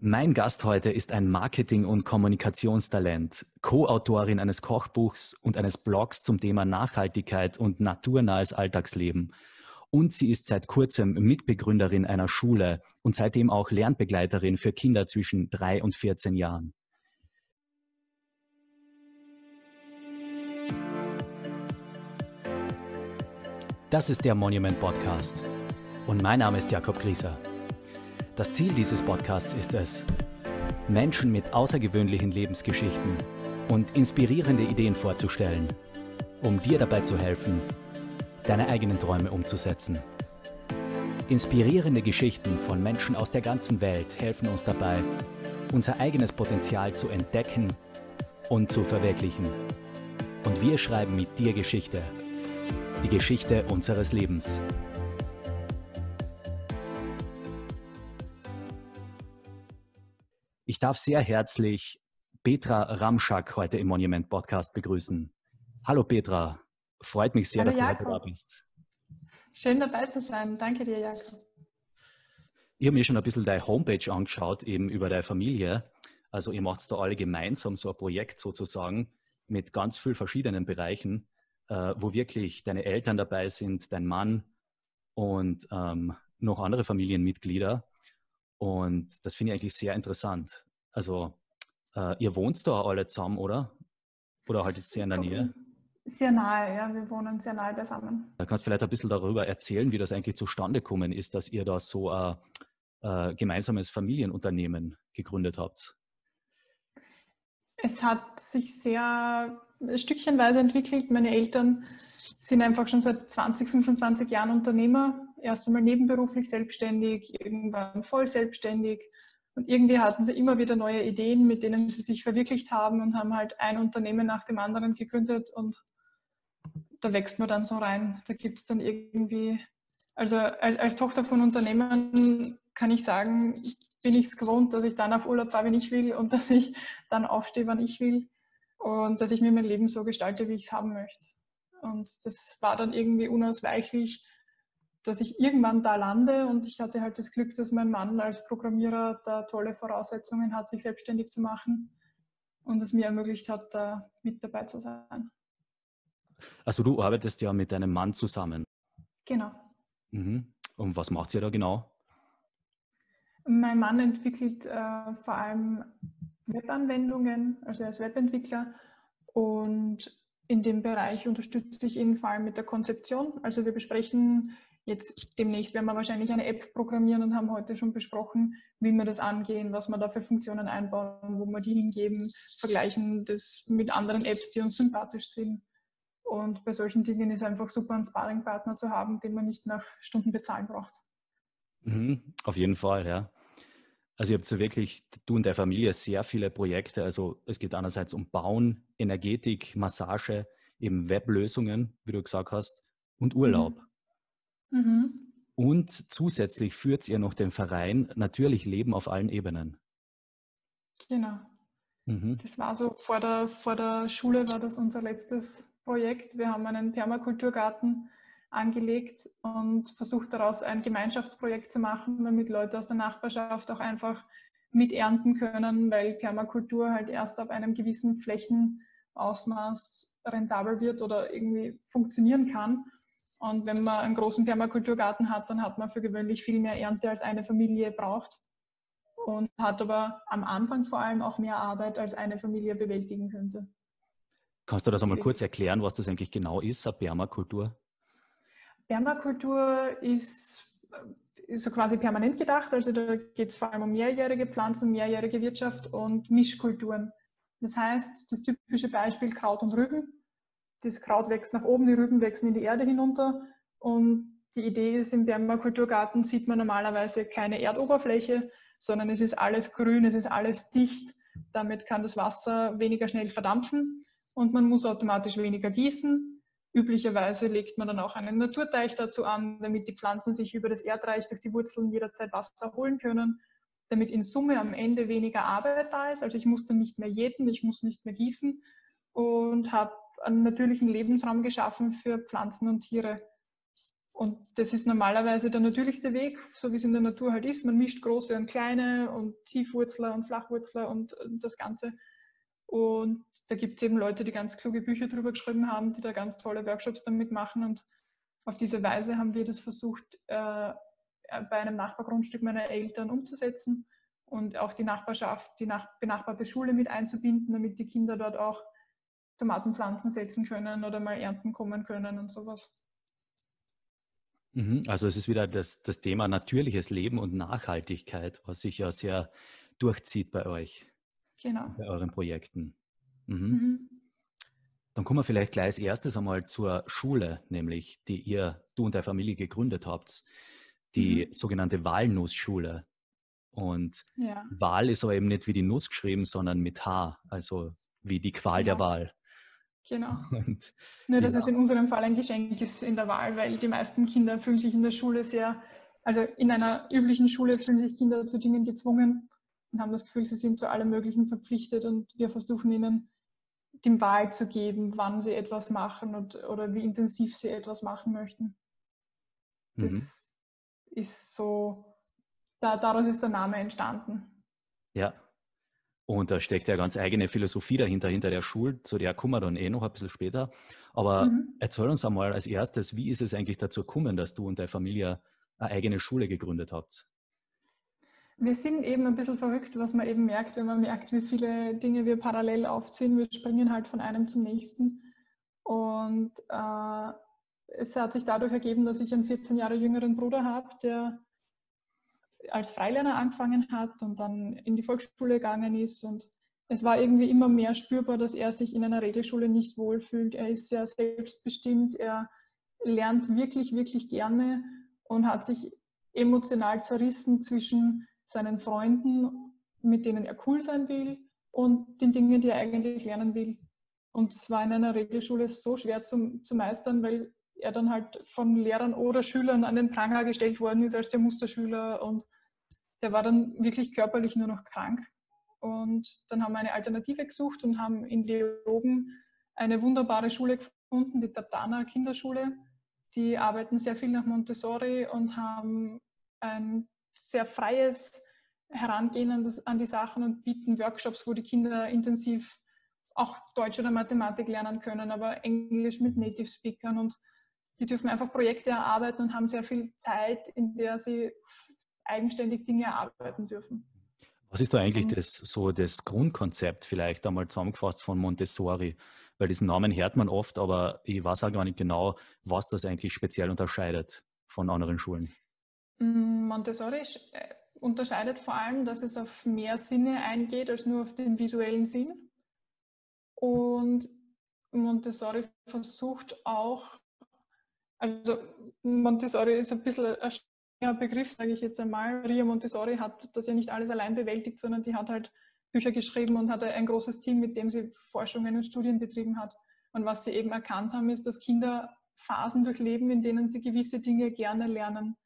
Mein Gast heute ist ein Marketing- und Kommunikationstalent, Co-Autorin eines Kochbuchs und eines Blogs zum Thema Nachhaltigkeit und naturnahes Alltagsleben. Und sie ist seit kurzem Mitbegründerin einer Schule und seitdem auch Lernbegleiterin für Kinder zwischen drei und 14 Jahren. Das ist der Monument Podcast. Und mein Name ist Jakob Grieser. Das Ziel dieses Podcasts ist es, Menschen mit außergewöhnlichen Lebensgeschichten und inspirierende Ideen vorzustellen, um dir dabei zu helfen, deine eigenen Träume umzusetzen. Inspirierende Geschichten von Menschen aus der ganzen Welt helfen uns dabei, unser eigenes Potenzial zu entdecken und zu verwirklichen. Und wir schreiben mit dir Geschichte, die Geschichte unseres Lebens. Ich darf sehr herzlich Petra Ramschak heute im Monument Podcast begrüßen. Hallo Petra, freut mich sehr, Hallo, dass Jakob. du heute da bist. Schön dabei zu sein. Danke dir, Jakob. Ich habe mir schon ein bisschen deine Homepage angeschaut, eben über deine Familie. Also ihr macht da alle gemeinsam so ein Projekt sozusagen mit ganz vielen verschiedenen Bereichen, äh, wo wirklich deine Eltern dabei sind, dein Mann und ähm, noch andere Familienmitglieder. Und das finde ich eigentlich sehr interessant. Also, äh, ihr wohnt da alle zusammen, oder? Oder halt jetzt sehr in der Nähe? Sehr nahe, ja. Wir wohnen sehr nahe beisammen. Da kannst du vielleicht ein bisschen darüber erzählen, wie das eigentlich zustande gekommen ist, dass ihr da so ein äh, gemeinsames Familienunternehmen gegründet habt. Es hat sich sehr stückchenweise entwickelt. Meine Eltern sind einfach schon seit 20, 25 Jahren Unternehmer. Erst einmal nebenberuflich selbstständig, irgendwann voll selbstständig. Und irgendwie hatten sie immer wieder neue Ideen, mit denen sie sich verwirklicht haben und haben halt ein Unternehmen nach dem anderen gegründet. Und da wächst man dann so rein. Da gibt es dann irgendwie, also als, als Tochter von Unternehmern kann ich sagen, bin ich es gewohnt, dass ich dann auf Urlaub fahre, wenn ich will und dass ich dann aufstehe, wann ich will und dass ich mir mein Leben so gestalte, wie ich es haben möchte. Und das war dann irgendwie unausweichlich, dass ich irgendwann da lande und ich hatte halt das Glück, dass mein Mann als Programmierer da tolle Voraussetzungen hat, sich selbstständig zu machen und es mir ermöglicht hat, da mit dabei zu sein. Also du arbeitest ja mit deinem Mann zusammen. Genau. Mhm. Und was macht ihr da genau? Mein Mann entwickelt äh, vor allem Webanwendungen, also er ist Webentwickler und in dem Bereich unterstütze ich ihn vor allem mit der Konzeption. Also wir besprechen jetzt demnächst, werden wir wahrscheinlich eine App programmieren und haben heute schon besprochen, wie wir das angehen, was wir da für Funktionen einbauen, wo wir die hingeben, vergleichen das mit anderen Apps, die uns sympathisch sind. Und bei solchen Dingen ist einfach super, einen Sparringpartner zu haben, den man nicht nach Stunden bezahlen braucht. Mhm, auf jeden Fall, ja. Also ihr habt so wirklich, du und der Familie, sehr viele Projekte. Also es geht einerseits um Bauen, Energetik, Massage, eben Weblösungen, wie du gesagt hast, und Urlaub. Mhm. Mhm. Und zusätzlich führt ihr noch den Verein Natürlich Leben auf allen Ebenen. Genau. Mhm. Das war so, vor der, vor der Schule war das unser letztes Projekt. Wir haben einen Permakulturgarten angelegt und versucht daraus ein Gemeinschaftsprojekt zu machen, damit Leute aus der Nachbarschaft auch einfach miternten können, weil Permakultur halt erst ab einem gewissen Flächenausmaß rentabel wird oder irgendwie funktionieren kann. Und wenn man einen großen Permakulturgarten hat, dann hat man für gewöhnlich viel mehr Ernte, als eine Familie braucht. Und hat aber am Anfang vor allem auch mehr Arbeit, als eine Familie bewältigen könnte. Kannst du das einmal kurz erklären, was das eigentlich genau ist, eine Permakultur? Permakultur ist, ist so quasi permanent gedacht. Also da geht es vor allem um mehrjährige Pflanzen, mehrjährige Wirtschaft und Mischkulturen. Das heißt, das typische Beispiel Kraut und Rüben. Das Kraut wächst nach oben, die Rüben wachsen in die Erde hinunter. Und die Idee ist, im Permakulturgarten sieht man normalerweise keine Erdoberfläche, sondern es ist alles grün, es ist alles dicht. Damit kann das Wasser weniger schnell verdampfen und man muss automatisch weniger gießen. Üblicherweise legt man dann auch einen Naturteich dazu an, damit die Pflanzen sich über das Erdreich durch die Wurzeln jederzeit Wasser holen können, damit in Summe am Ende weniger Arbeit da ist. Also ich muss dann nicht mehr jäten, ich muss nicht mehr gießen und habe einen natürlichen Lebensraum geschaffen für Pflanzen und Tiere. Und das ist normalerweise der natürlichste Weg, so wie es in der Natur halt ist. Man mischt große und kleine und Tiefwurzler und Flachwurzler und das Ganze. Und da gibt es eben Leute, die ganz kluge Bücher drüber geschrieben haben, die da ganz tolle Workshops damit machen. Und auf diese Weise haben wir das versucht, äh, bei einem Nachbargrundstück meiner Eltern umzusetzen und auch die Nachbarschaft, die nach, benachbarte Schule mit einzubinden, damit die Kinder dort auch Tomatenpflanzen setzen können oder mal ernten kommen können und sowas. Mhm, also es ist wieder das, das Thema natürliches Leben und Nachhaltigkeit, was sich ja sehr durchzieht bei euch. Genau. Bei euren Projekten. Mhm. Mhm. Dann kommen wir vielleicht gleich als erstes einmal zur Schule, nämlich die ihr, du und deine Familie gegründet habt, die mhm. sogenannte Walnussschule. Und ja. Wahl ist aber eben nicht wie die Nuss geschrieben, sondern mit H, also wie die Qual ja. der Wahl. Genau. Und, Nur, dass ja. es in unserem Fall ein Geschenk ist in der Wahl, weil die meisten Kinder fühlen sich in der Schule sehr, also in einer üblichen Schule fühlen sich Kinder zu Dingen gezwungen und haben das Gefühl, sie sind zu allem Möglichen verpflichtet und wir versuchen ihnen die Wahl zu geben, wann sie etwas machen und, oder wie intensiv sie etwas machen möchten. Das mhm. ist so, da, daraus ist der Name entstanden. Ja, und da steckt ja ganz eigene Philosophie dahinter, hinter der Schule, zu der kommen wir dann eh noch ein bisschen später. Aber mhm. erzähl uns einmal als erstes, wie ist es eigentlich dazu gekommen, dass du und deine Familie eine eigene Schule gegründet habt? Wir sind eben ein bisschen verrückt, was man eben merkt, wenn man merkt, wie viele Dinge wir parallel aufziehen. Wir springen halt von einem zum nächsten. Und äh, es hat sich dadurch ergeben, dass ich einen 14 Jahre jüngeren Bruder habe, der als Freilerner angefangen hat und dann in die Volksschule gegangen ist. Und es war irgendwie immer mehr spürbar, dass er sich in einer Regelschule nicht wohlfühlt. Er ist sehr selbstbestimmt, er lernt wirklich, wirklich gerne und hat sich emotional zerrissen zwischen seinen Freunden, mit denen er cool sein will, und den Dingen, die er eigentlich lernen will. Und es war in einer Regelschule so schwer zu, zu meistern, weil er dann halt von Lehrern oder Schülern an den Pranger gestellt worden ist als der Musterschüler und der war dann wirklich körperlich nur noch krank. Und dann haben wir eine Alternative gesucht und haben in Leoben eine wunderbare Schule gefunden, die Tatana Kinderschule. Die arbeiten sehr viel nach Montessori und haben ein sehr freies Herangehen an, das, an die Sachen und bieten Workshops, wo die Kinder intensiv auch Deutsch oder Mathematik lernen können, aber Englisch mit Native Speakern und die dürfen einfach Projekte erarbeiten und haben sehr viel Zeit, in der sie eigenständig Dinge erarbeiten dürfen. Was ist da eigentlich das, so das Grundkonzept vielleicht einmal zusammengefasst von Montessori? Weil diesen Namen hört man oft, aber ich weiß auch gar nicht genau, was das eigentlich speziell unterscheidet von anderen Schulen. Mm, Montessori äh, unterscheidet vor allem, dass es auf mehr Sinne eingeht als nur auf den visuellen Sinn. Und Montessori versucht auch also Montessori ist ein bisschen ein schwerer Begriff, sage ich jetzt einmal. Maria Montessori hat das ja nicht alles allein bewältigt, sondern die hat halt Bücher geschrieben und hatte ein großes Team, mit dem sie Forschungen und Studien betrieben hat. Und was sie eben erkannt haben, ist, dass Kinder Phasen durchleben, in denen sie gewisse Dinge gerne lernen.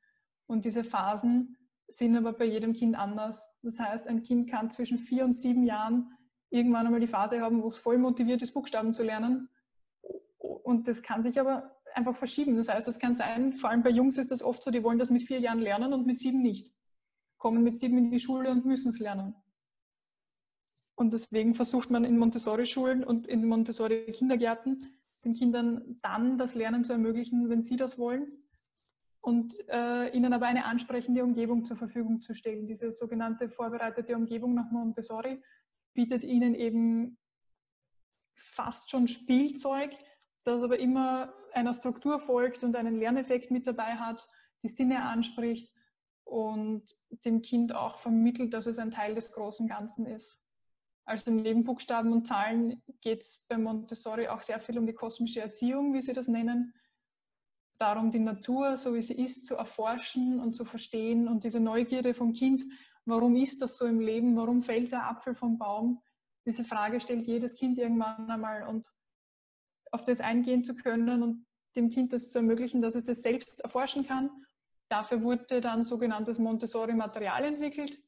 Und diese Phasen sind aber bei jedem Kind anders. Das heißt, ein Kind kann zwischen vier und sieben Jahren irgendwann einmal die Phase haben, wo es voll motiviert ist, Buchstaben zu lernen. Und das kann sich aber einfach verschieben. Das heißt, es kann sein, vor allem bei Jungs ist das oft so, die wollen das mit vier Jahren lernen und mit sieben nicht. Kommen mit sieben in die Schule und müssen es lernen. Und deswegen versucht man in Montessori-Schulen und in Montessori-Kindergärten den Kindern dann das Lernen zu ermöglichen, wenn sie das wollen. Und äh, ihnen aber eine ansprechende Umgebung zur Verfügung zu stellen. Diese sogenannte vorbereitete Umgebung nach Montessori bietet ihnen eben fast schon Spielzeug, das aber immer einer Struktur folgt und einen Lerneffekt mit dabei hat, die Sinne anspricht und dem Kind auch vermittelt, dass es ein Teil des großen Ganzen ist. Also neben Buchstaben und Zahlen geht es bei Montessori auch sehr viel um die kosmische Erziehung, wie sie das nennen. Darum, die Natur, so wie sie ist, zu erforschen und zu verstehen und diese Neugierde vom Kind, warum ist das so im Leben, warum fällt der Apfel vom Baum, diese Frage stellt jedes Kind irgendwann einmal und auf das eingehen zu können und dem Kind das zu ermöglichen, dass es das selbst erforschen kann. Dafür wurde dann sogenanntes Montessori-Material entwickelt.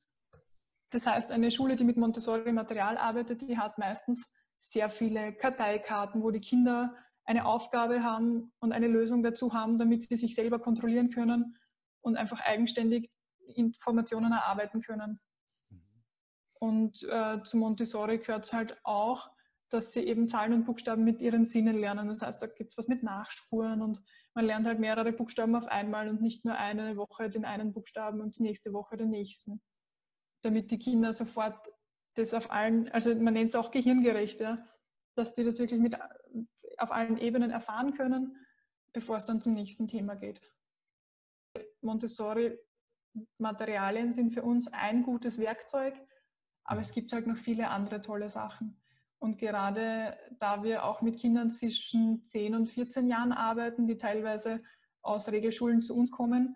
Das heißt, eine Schule, die mit Montessori-Material arbeitet, die hat meistens sehr viele Karteikarten, wo die Kinder eine Aufgabe haben und eine Lösung dazu haben, damit sie sich selber kontrollieren können und einfach eigenständig Informationen erarbeiten können. Und äh, zu Montessori gehört es halt auch, dass sie eben Zahlen und Buchstaben mit ihren Sinnen lernen. Das heißt, da gibt es was mit Nachspuren und man lernt halt mehrere Buchstaben auf einmal und nicht nur eine Woche den einen Buchstaben und die nächste Woche den nächsten. Damit die Kinder sofort das auf allen, also man nennt es auch gehirngerecht, ja, dass die das wirklich mit auf allen Ebenen erfahren können, bevor es dann zum nächsten Thema geht. Montessori-Materialien sind für uns ein gutes Werkzeug, aber es gibt halt noch viele andere tolle Sachen. Und gerade da wir auch mit Kindern zwischen 10 und 14 Jahren arbeiten, die teilweise aus Regelschulen zu uns kommen,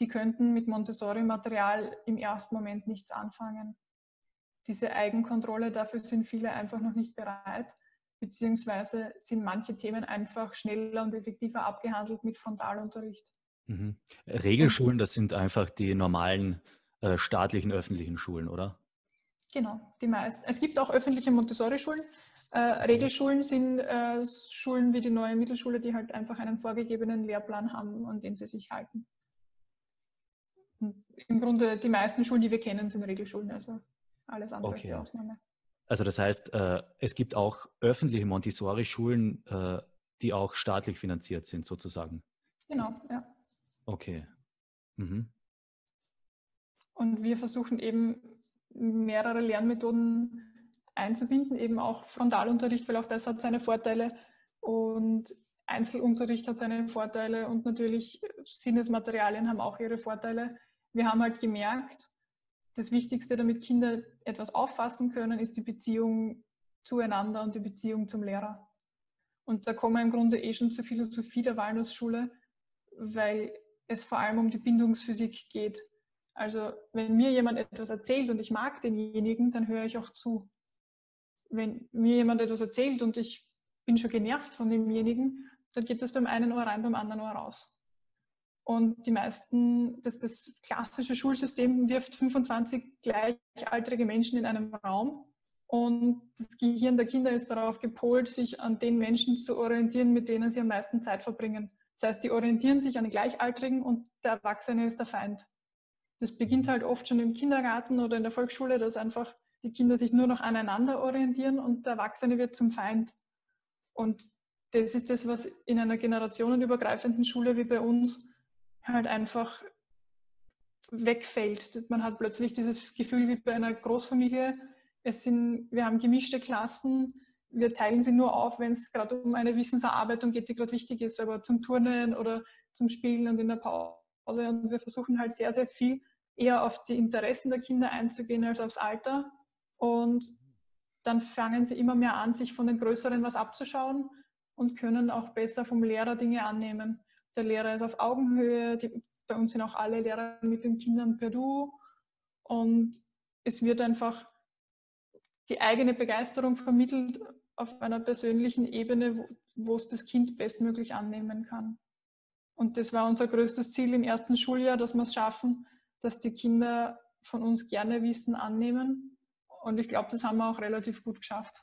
die könnten mit Montessori-Material im ersten Moment nichts anfangen. Diese Eigenkontrolle, dafür sind viele einfach noch nicht bereit beziehungsweise sind manche Themen einfach schneller und effektiver abgehandelt mit Frontalunterricht. Mhm. Regelschulen, das sind einfach die normalen äh, staatlichen öffentlichen Schulen, oder? Genau, die meisten. Es gibt auch öffentliche Montessori-Schulen. Äh, Regelschulen sind äh, Schulen wie die neue Mittelschule, die halt einfach einen vorgegebenen Lehrplan haben, an den sie sich halten. Und Im Grunde die meisten Schulen, die wir kennen, sind Regelschulen, also alles andere okay. ist die Ausnahme. Also das heißt, äh, es gibt auch öffentliche Montessori-Schulen, äh, die auch staatlich finanziert sind, sozusagen. Genau, ja. Okay. Mhm. Und wir versuchen eben mehrere Lernmethoden einzubinden, eben auch Frontalunterricht, weil auch das hat seine Vorteile und Einzelunterricht hat seine Vorteile und natürlich Sinnesmaterialien haben auch ihre Vorteile. Wir haben halt gemerkt, das Wichtigste, damit Kinder etwas auffassen können, ist die Beziehung zueinander und die Beziehung zum Lehrer. Und da kommen wir im Grunde eh schon zur Philosophie der Walnussschule, weil es vor allem um die Bindungsphysik geht. Also wenn mir jemand etwas erzählt und ich mag denjenigen, dann höre ich auch zu. Wenn mir jemand etwas erzählt und ich bin schon genervt von demjenigen, dann geht das beim einen Ohr rein, beim anderen Ohr raus. Und die meisten, das, das klassische Schulsystem wirft 25 gleichaltrige Menschen in einem Raum. Und das Gehirn der Kinder ist darauf gepolt, sich an den Menschen zu orientieren, mit denen sie am meisten Zeit verbringen. Das heißt, die orientieren sich an den Gleichaltrigen und der Erwachsene ist der Feind. Das beginnt halt oft schon im Kindergarten oder in der Volksschule, dass einfach die Kinder sich nur noch aneinander orientieren und der Erwachsene wird zum Feind. Und das ist das, was in einer generationenübergreifenden Schule wie bei uns halt einfach wegfällt. Man hat plötzlich dieses Gefühl wie bei einer Großfamilie. Es sind, wir haben gemischte Klassen, wir teilen sie nur auf, wenn es gerade um eine Wissenserarbeitung geht, die gerade wichtig ist, aber zum Turnen oder zum Spielen und in der Pause. Und wir versuchen halt sehr, sehr viel eher auf die Interessen der Kinder einzugehen als aufs Alter. Und dann fangen sie immer mehr an, sich von den Größeren was abzuschauen und können auch besser vom Lehrer Dinge annehmen. Der Lehrer ist auf Augenhöhe. Die, bei uns sind auch alle Lehrer mit den Kindern per Du. Und es wird einfach die eigene Begeisterung vermittelt auf einer persönlichen Ebene, wo, wo es das Kind bestmöglich annehmen kann. Und das war unser größtes Ziel im ersten Schuljahr, dass wir es schaffen, dass die Kinder von uns gerne Wissen annehmen. Und ich glaube, das haben wir auch relativ gut geschafft.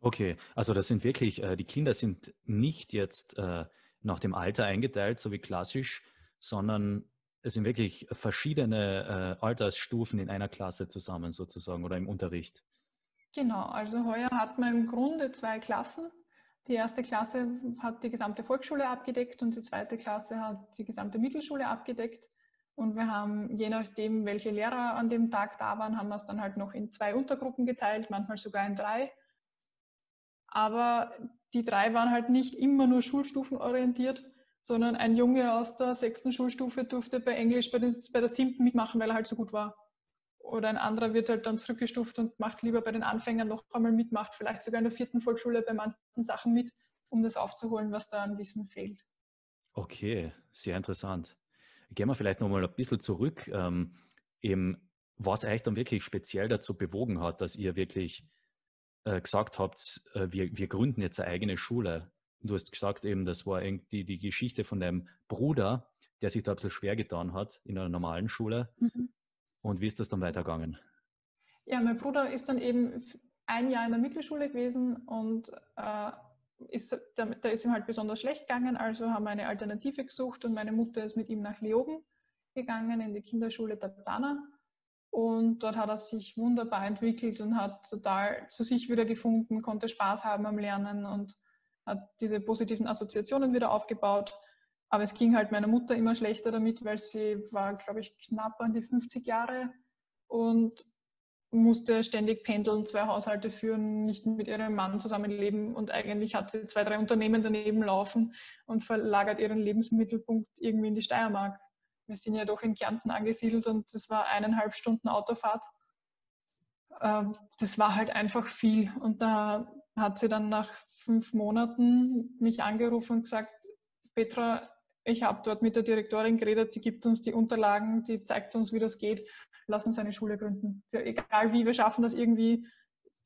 Okay, also das sind wirklich, äh, die Kinder sind nicht jetzt äh, nach dem Alter eingeteilt, so wie klassisch, sondern es sind wirklich verschiedene äh, Altersstufen in einer Klasse zusammen sozusagen oder im Unterricht. Genau, also heuer hat man im Grunde zwei Klassen. Die erste Klasse hat die gesamte Volksschule abgedeckt und die zweite Klasse hat die gesamte Mittelschule abgedeckt. Und wir haben, je nachdem, welche Lehrer an dem Tag da waren, haben wir es dann halt noch in zwei Untergruppen geteilt, manchmal sogar in drei. Aber die drei waren halt nicht immer nur schulstufenorientiert, sondern ein Junge aus der sechsten Schulstufe durfte bei Englisch bei, den, bei der siebten mitmachen, weil er halt so gut war. Oder ein anderer wird halt dann zurückgestuft und macht lieber bei den Anfängern noch einmal mitmacht, vielleicht sogar in der vierten Volksschule bei manchen Sachen mit, um das aufzuholen, was da an Wissen fehlt. Okay, sehr interessant. Gehen wir vielleicht nochmal ein bisschen zurück, ähm, eben, was euch dann wirklich speziell dazu bewogen hat, dass ihr wirklich äh, gesagt habt, äh, wir, wir gründen jetzt eine eigene Schule. Du hast gesagt eben, das war irgendwie die Geschichte von deinem Bruder, der sich da ein bisschen schwer getan hat in einer normalen Schule. Mhm. Und wie ist das dann weitergegangen? Ja, mein Bruder ist dann eben ein Jahr in der Mittelschule gewesen und äh, ist, da, da ist ihm halt besonders schlecht gegangen, also haben wir eine Alternative gesucht und meine Mutter ist mit ihm nach Leoben gegangen in die Kinderschule Tatana. Und dort hat er sich wunderbar entwickelt und hat total zu sich wieder gefunden, konnte Spaß haben am Lernen und hat diese positiven Assoziationen wieder aufgebaut. Aber es ging halt meiner Mutter immer schlechter damit, weil sie war, glaube ich, knapp an die 50 Jahre und musste ständig pendeln, zwei Haushalte führen, nicht mit ihrem Mann zusammenleben und eigentlich hat sie zwei, drei Unternehmen daneben laufen und verlagert ihren Lebensmittelpunkt irgendwie in die Steiermark. Wir sind ja doch in Kärnten angesiedelt und das war eineinhalb Stunden Autofahrt. Ähm, das war halt einfach viel. Und da hat sie dann nach fünf Monaten mich angerufen und gesagt, Petra, ich habe dort mit der Direktorin geredet, die gibt uns die Unterlagen, die zeigt uns, wie das geht lass uns eine Schule gründen. Für, egal wie, wir schaffen das irgendwie,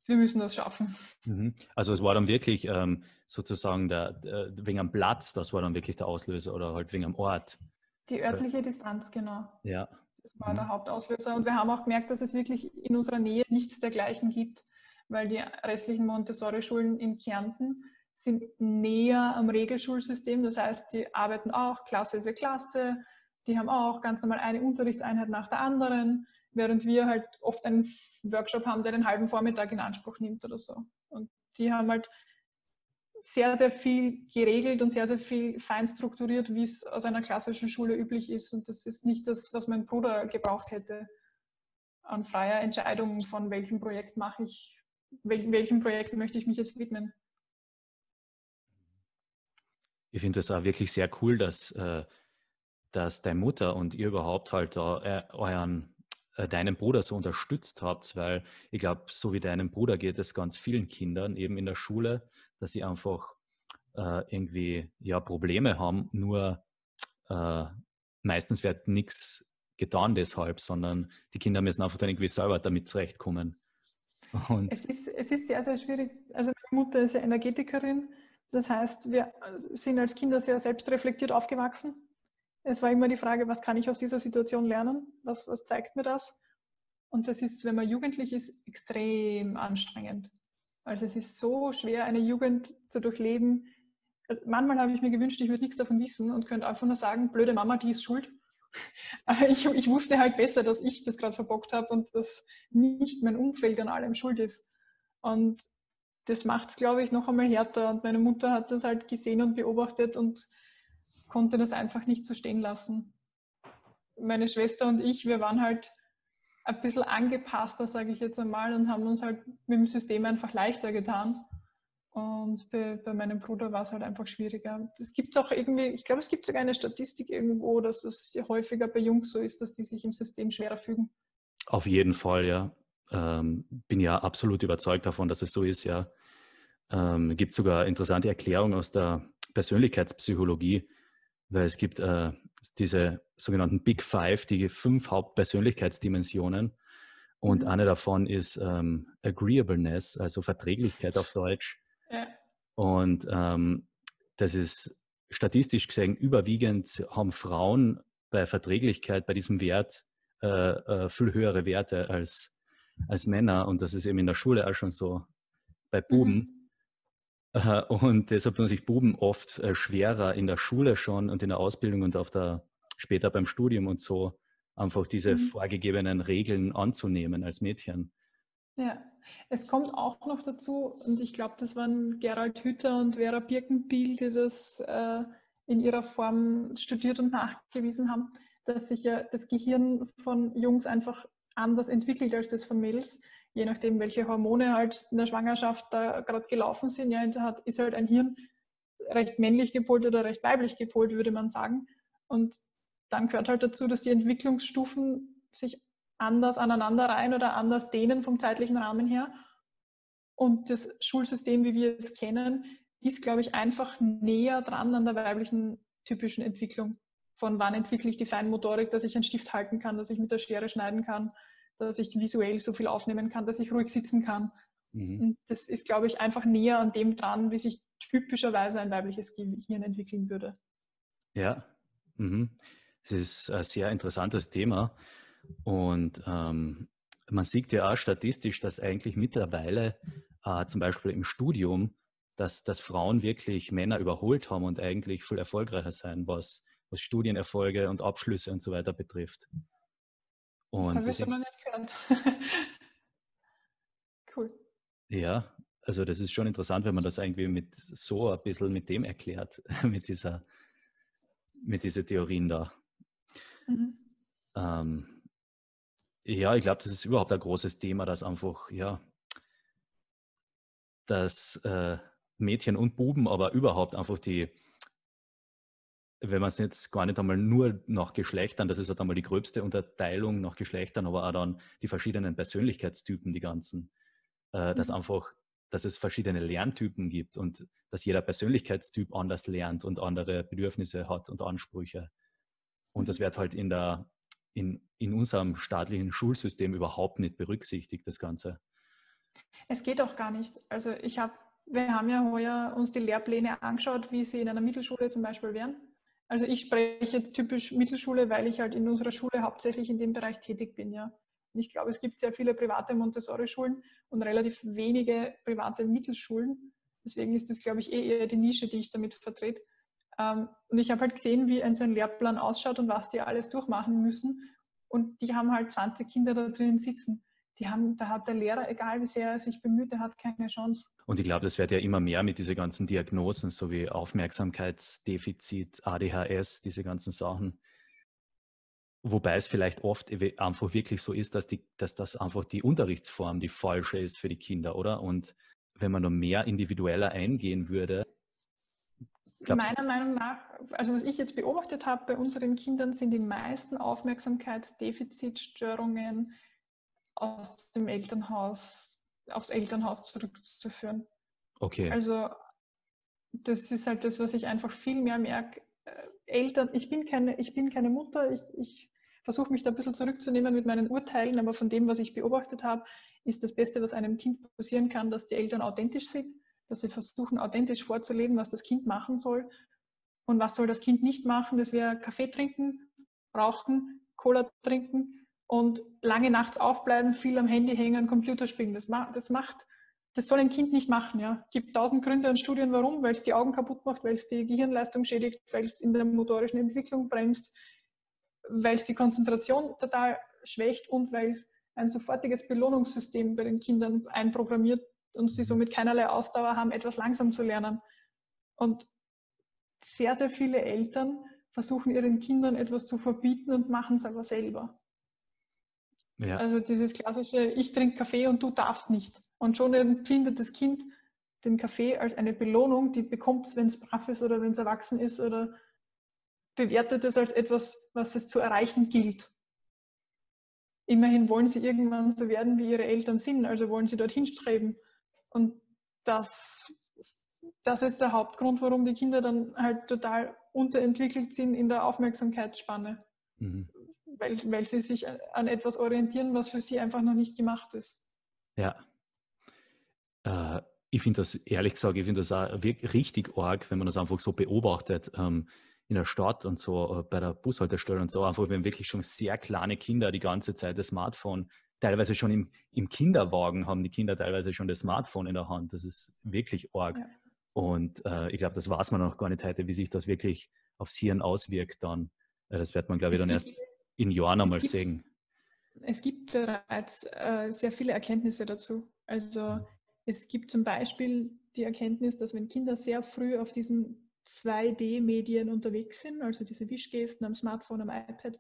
wir müssen das schaffen. Mhm. Also es war dann wirklich ähm, sozusagen der, der, wegen am Platz, das war dann wirklich der Auslöser oder halt wegen am Ort. Die örtliche Distanz, genau. Ja. Das war mhm. der Hauptauslöser. Und wir haben auch gemerkt, dass es wirklich in unserer Nähe nichts dergleichen gibt, weil die restlichen Montessori-Schulen in Kärnten sind näher am Regelschulsystem. Das heißt, die arbeiten auch Klasse für Klasse, die haben auch ganz normal eine Unterrichtseinheit nach der anderen, während wir halt oft einen Workshop haben, der den halben Vormittag in Anspruch nimmt oder so. Und die haben halt sehr, sehr viel geregelt und sehr, sehr viel fein strukturiert, wie es aus einer klassischen Schule üblich ist. Und das ist nicht das, was mein Bruder gebraucht hätte an freier Entscheidung von welchem Projekt mache ich, welchem, welchem Projekt möchte ich mich jetzt widmen. Ich finde das auch wirklich sehr cool, dass äh, dass deine Mutter und ihr überhaupt halt äh, euren, deinen Bruder so unterstützt habt, weil ich glaube, so wie deinem Bruder geht es ganz vielen Kindern eben in der Schule, dass sie einfach äh, irgendwie ja Probleme haben, nur äh, meistens wird nichts getan deshalb, sondern die Kinder müssen einfach dann irgendwie selber damit zurechtkommen. Und es, ist, es ist sehr, sehr schwierig. Also meine Mutter ist ja Energetikerin. Das heißt, wir sind als Kinder sehr selbstreflektiert aufgewachsen es war immer die Frage, was kann ich aus dieser Situation lernen? Was, was zeigt mir das? Und das ist, wenn man jugendlich ist, extrem anstrengend. Also es ist so schwer, eine Jugend zu durchleben. Also manchmal habe ich mir gewünscht, ich würde nichts davon wissen und könnte einfach nur sagen, blöde Mama, die ist schuld. Aber ich, ich wusste halt besser, dass ich das gerade verbockt habe und dass nicht mein Umfeld an allem schuld ist. Und das macht es, glaube ich, noch einmal härter. Und meine Mutter hat das halt gesehen und beobachtet und konnte das einfach nicht so stehen lassen. Meine Schwester und ich, wir waren halt ein bisschen angepasster, sage ich jetzt einmal, und haben uns halt mit dem System einfach leichter getan. Und bei, bei meinem Bruder war es halt einfach schwieriger. Es gibt auch irgendwie, ich glaube, es gibt sogar eine Statistik irgendwo, dass das häufiger bei Jungs so ist, dass die sich im System schwerer fügen. Auf jeden Fall, ja. Ähm, bin ja absolut überzeugt davon, dass es so ist, ja. Ähm, gibt sogar interessante Erklärungen aus der Persönlichkeitspsychologie, weil es gibt äh, diese sogenannten Big Five, die fünf Hauptpersönlichkeitsdimensionen. Und mhm. eine davon ist ähm, Agreeableness, also Verträglichkeit auf Deutsch. Ja. Und ähm, das ist statistisch gesehen überwiegend haben Frauen bei Verträglichkeit, bei diesem Wert, äh, äh, viel höhere Werte als, als Männer. Und das ist eben in der Schule auch schon so bei Buben. Mhm. Äh, und deshalb tun sich Buben oft äh, schwerer in der Schule schon und in der Ausbildung und auf der, später beim Studium und so, einfach diese mhm. vorgegebenen Regeln anzunehmen als Mädchen. Ja, es kommt auch noch dazu, und ich glaube, das waren Gerald Hütter und Vera Birkenbiel, die das äh, in ihrer Form studiert und nachgewiesen haben, dass sich ja das Gehirn von Jungs einfach anders entwickelt als das von Mädels je nachdem, welche Hormone halt in der Schwangerschaft da gerade gelaufen sind, ja, hat, ist halt ein Hirn recht männlich gepolt oder recht weiblich gepolt, würde man sagen. Und dann gehört halt dazu, dass die Entwicklungsstufen sich anders aneinander rein oder anders dehnen vom zeitlichen Rahmen her. Und das Schulsystem, wie wir es kennen, ist, glaube ich, einfach näher dran an der weiblichen typischen Entwicklung. Von wann entwickle ich die Feinmotorik, dass ich einen Stift halten kann, dass ich mit der Schere schneiden kann, dass ich visuell so viel aufnehmen kann, dass ich ruhig sitzen kann. Mhm. Und das ist, glaube ich, einfach näher an dem dran, wie sich typischerweise ein weibliches Gehirn entwickeln würde. Ja, mhm. es ist ein sehr interessantes Thema. Und ähm, man sieht ja auch statistisch, dass eigentlich mittlerweile äh, zum Beispiel im Studium dass, dass Frauen wirklich Männer überholt haben und eigentlich viel erfolgreicher sein, was, was Studienerfolge und Abschlüsse und so weiter betrifft. Und das habe ich schon nicht gehört. cool. Ja, also das ist schon interessant, wenn man das irgendwie mit so ein bisschen mit dem erklärt, mit dieser, mit diesen Theorien da. Mhm. Ähm, ja, ich glaube, das ist überhaupt ein großes Thema, dass einfach, ja, dass äh, Mädchen und Buben, aber überhaupt einfach die, wenn man es jetzt gar nicht einmal nur nach Geschlechtern, das ist halt einmal die gröbste Unterteilung nach Geschlechtern, aber auch dann die verschiedenen Persönlichkeitstypen, die ganzen, äh, mhm. dass einfach, dass es verschiedene Lerntypen gibt und dass jeder Persönlichkeitstyp anders lernt und andere Bedürfnisse hat und Ansprüche. Und das wird halt in der, in, in unserem staatlichen Schulsystem überhaupt nicht berücksichtigt, das Ganze. Es geht auch gar nicht. Also ich habe, wir haben ja heuer uns die Lehrpläne angeschaut, wie sie in einer Mittelschule zum Beispiel wären. Also ich spreche jetzt typisch Mittelschule, weil ich halt in unserer Schule hauptsächlich in dem Bereich tätig bin, ja. Und ich glaube, es gibt sehr viele private Montessori-Schulen und relativ wenige private Mittelschulen. Deswegen ist das, glaube ich, eh eher die Nische, die ich damit vertrete. Ähm, und ich habe halt gesehen, wie ein so ein Lehrplan ausschaut und was die alles durchmachen müssen. Und die haben halt 20 Kinder da drin sitzen die haben, da hat der Lehrer, egal wie sehr er sich bemüht, der hat keine Chance. Und ich glaube, das wird ja immer mehr mit diesen ganzen Diagnosen, so wie Aufmerksamkeitsdefizit, ADHS, diese ganzen Sachen. Wobei es vielleicht oft einfach wirklich so ist, dass, die, dass das einfach die Unterrichtsform die falsche ist für die Kinder, oder? Und wenn man noch mehr individueller eingehen würde. Meiner Meinung nach, also was ich jetzt beobachtet habe bei unseren Kindern, sind die meisten Aufmerksamkeitsdefizitstörungen aus dem Elternhaus, aufs Elternhaus zurückzuführen. Okay. Also das ist halt das, was ich einfach viel mehr merke. Äh, Eltern, ich bin keine, ich bin keine Mutter, ich, ich versuche mich da ein bisschen zurückzunehmen mit meinen Urteilen, aber von dem, was ich beobachtet habe, ist das Beste, was einem Kind passieren kann, dass die Eltern authentisch sind, dass sie versuchen, authentisch vorzuleben, was das Kind machen soll. Und was soll das Kind nicht machen? Das wäre Kaffee trinken, rauchen, Cola trinken, und lange nachts aufbleiben, viel am Handy hängen, Computer spielen. Das, ma das macht, das soll ein Kind nicht machen. Ja. Gibt tausend Gründe und Studien, warum, weil es die Augen kaputt macht, weil es die Gehirnleistung schädigt, weil es in der motorischen Entwicklung bremst, weil es die Konzentration total schwächt und weil es ein sofortiges Belohnungssystem bei den Kindern einprogrammiert und sie somit keinerlei Ausdauer haben, etwas langsam zu lernen. Und sehr, sehr viele Eltern versuchen ihren Kindern etwas zu verbieten und machen es aber selber. Ja. Also dieses klassische, ich trinke Kaffee und du darfst nicht. Und schon empfindet das Kind den Kaffee als eine Belohnung, die bekommt es, wenn es brav ist oder wenn es erwachsen ist oder bewertet es als etwas, was es zu erreichen gilt. Immerhin wollen sie irgendwann so werden, wie ihre Eltern sind, also wollen sie dorthin streben. Und das, das ist der Hauptgrund, warum die Kinder dann halt total unterentwickelt sind in der Aufmerksamkeitsspanne. Mhm weil, weil sie sich an etwas orientieren, was für sie einfach noch nicht gemacht ist. Ja. Äh, ich finde das, ehrlich gesagt, ich finde das auch richtig arg, wenn man das einfach so beobachtet ähm, in der Stadt und so äh, bei der Bushaltestelle und so, einfach wenn wirklich schon sehr kleine Kinder die ganze Zeit das Smartphone, teilweise schon im, im Kinderwagen haben die Kinder teilweise schon das Smartphone in der Hand. Das ist wirklich arg. Ja. Und äh, ich glaube, das weiß man noch gar nicht heute, wie sich das wirklich aufs Hirn auswirkt dann. Äh, das wird man, glaube ich, dann erst in Jahren einmal gibt, sehen? Es gibt bereits äh, sehr viele Erkenntnisse dazu. Also mhm. es gibt zum Beispiel die Erkenntnis, dass wenn Kinder sehr früh auf diesen 2D-Medien unterwegs sind, also diese Wischgesten am Smartphone, am iPad,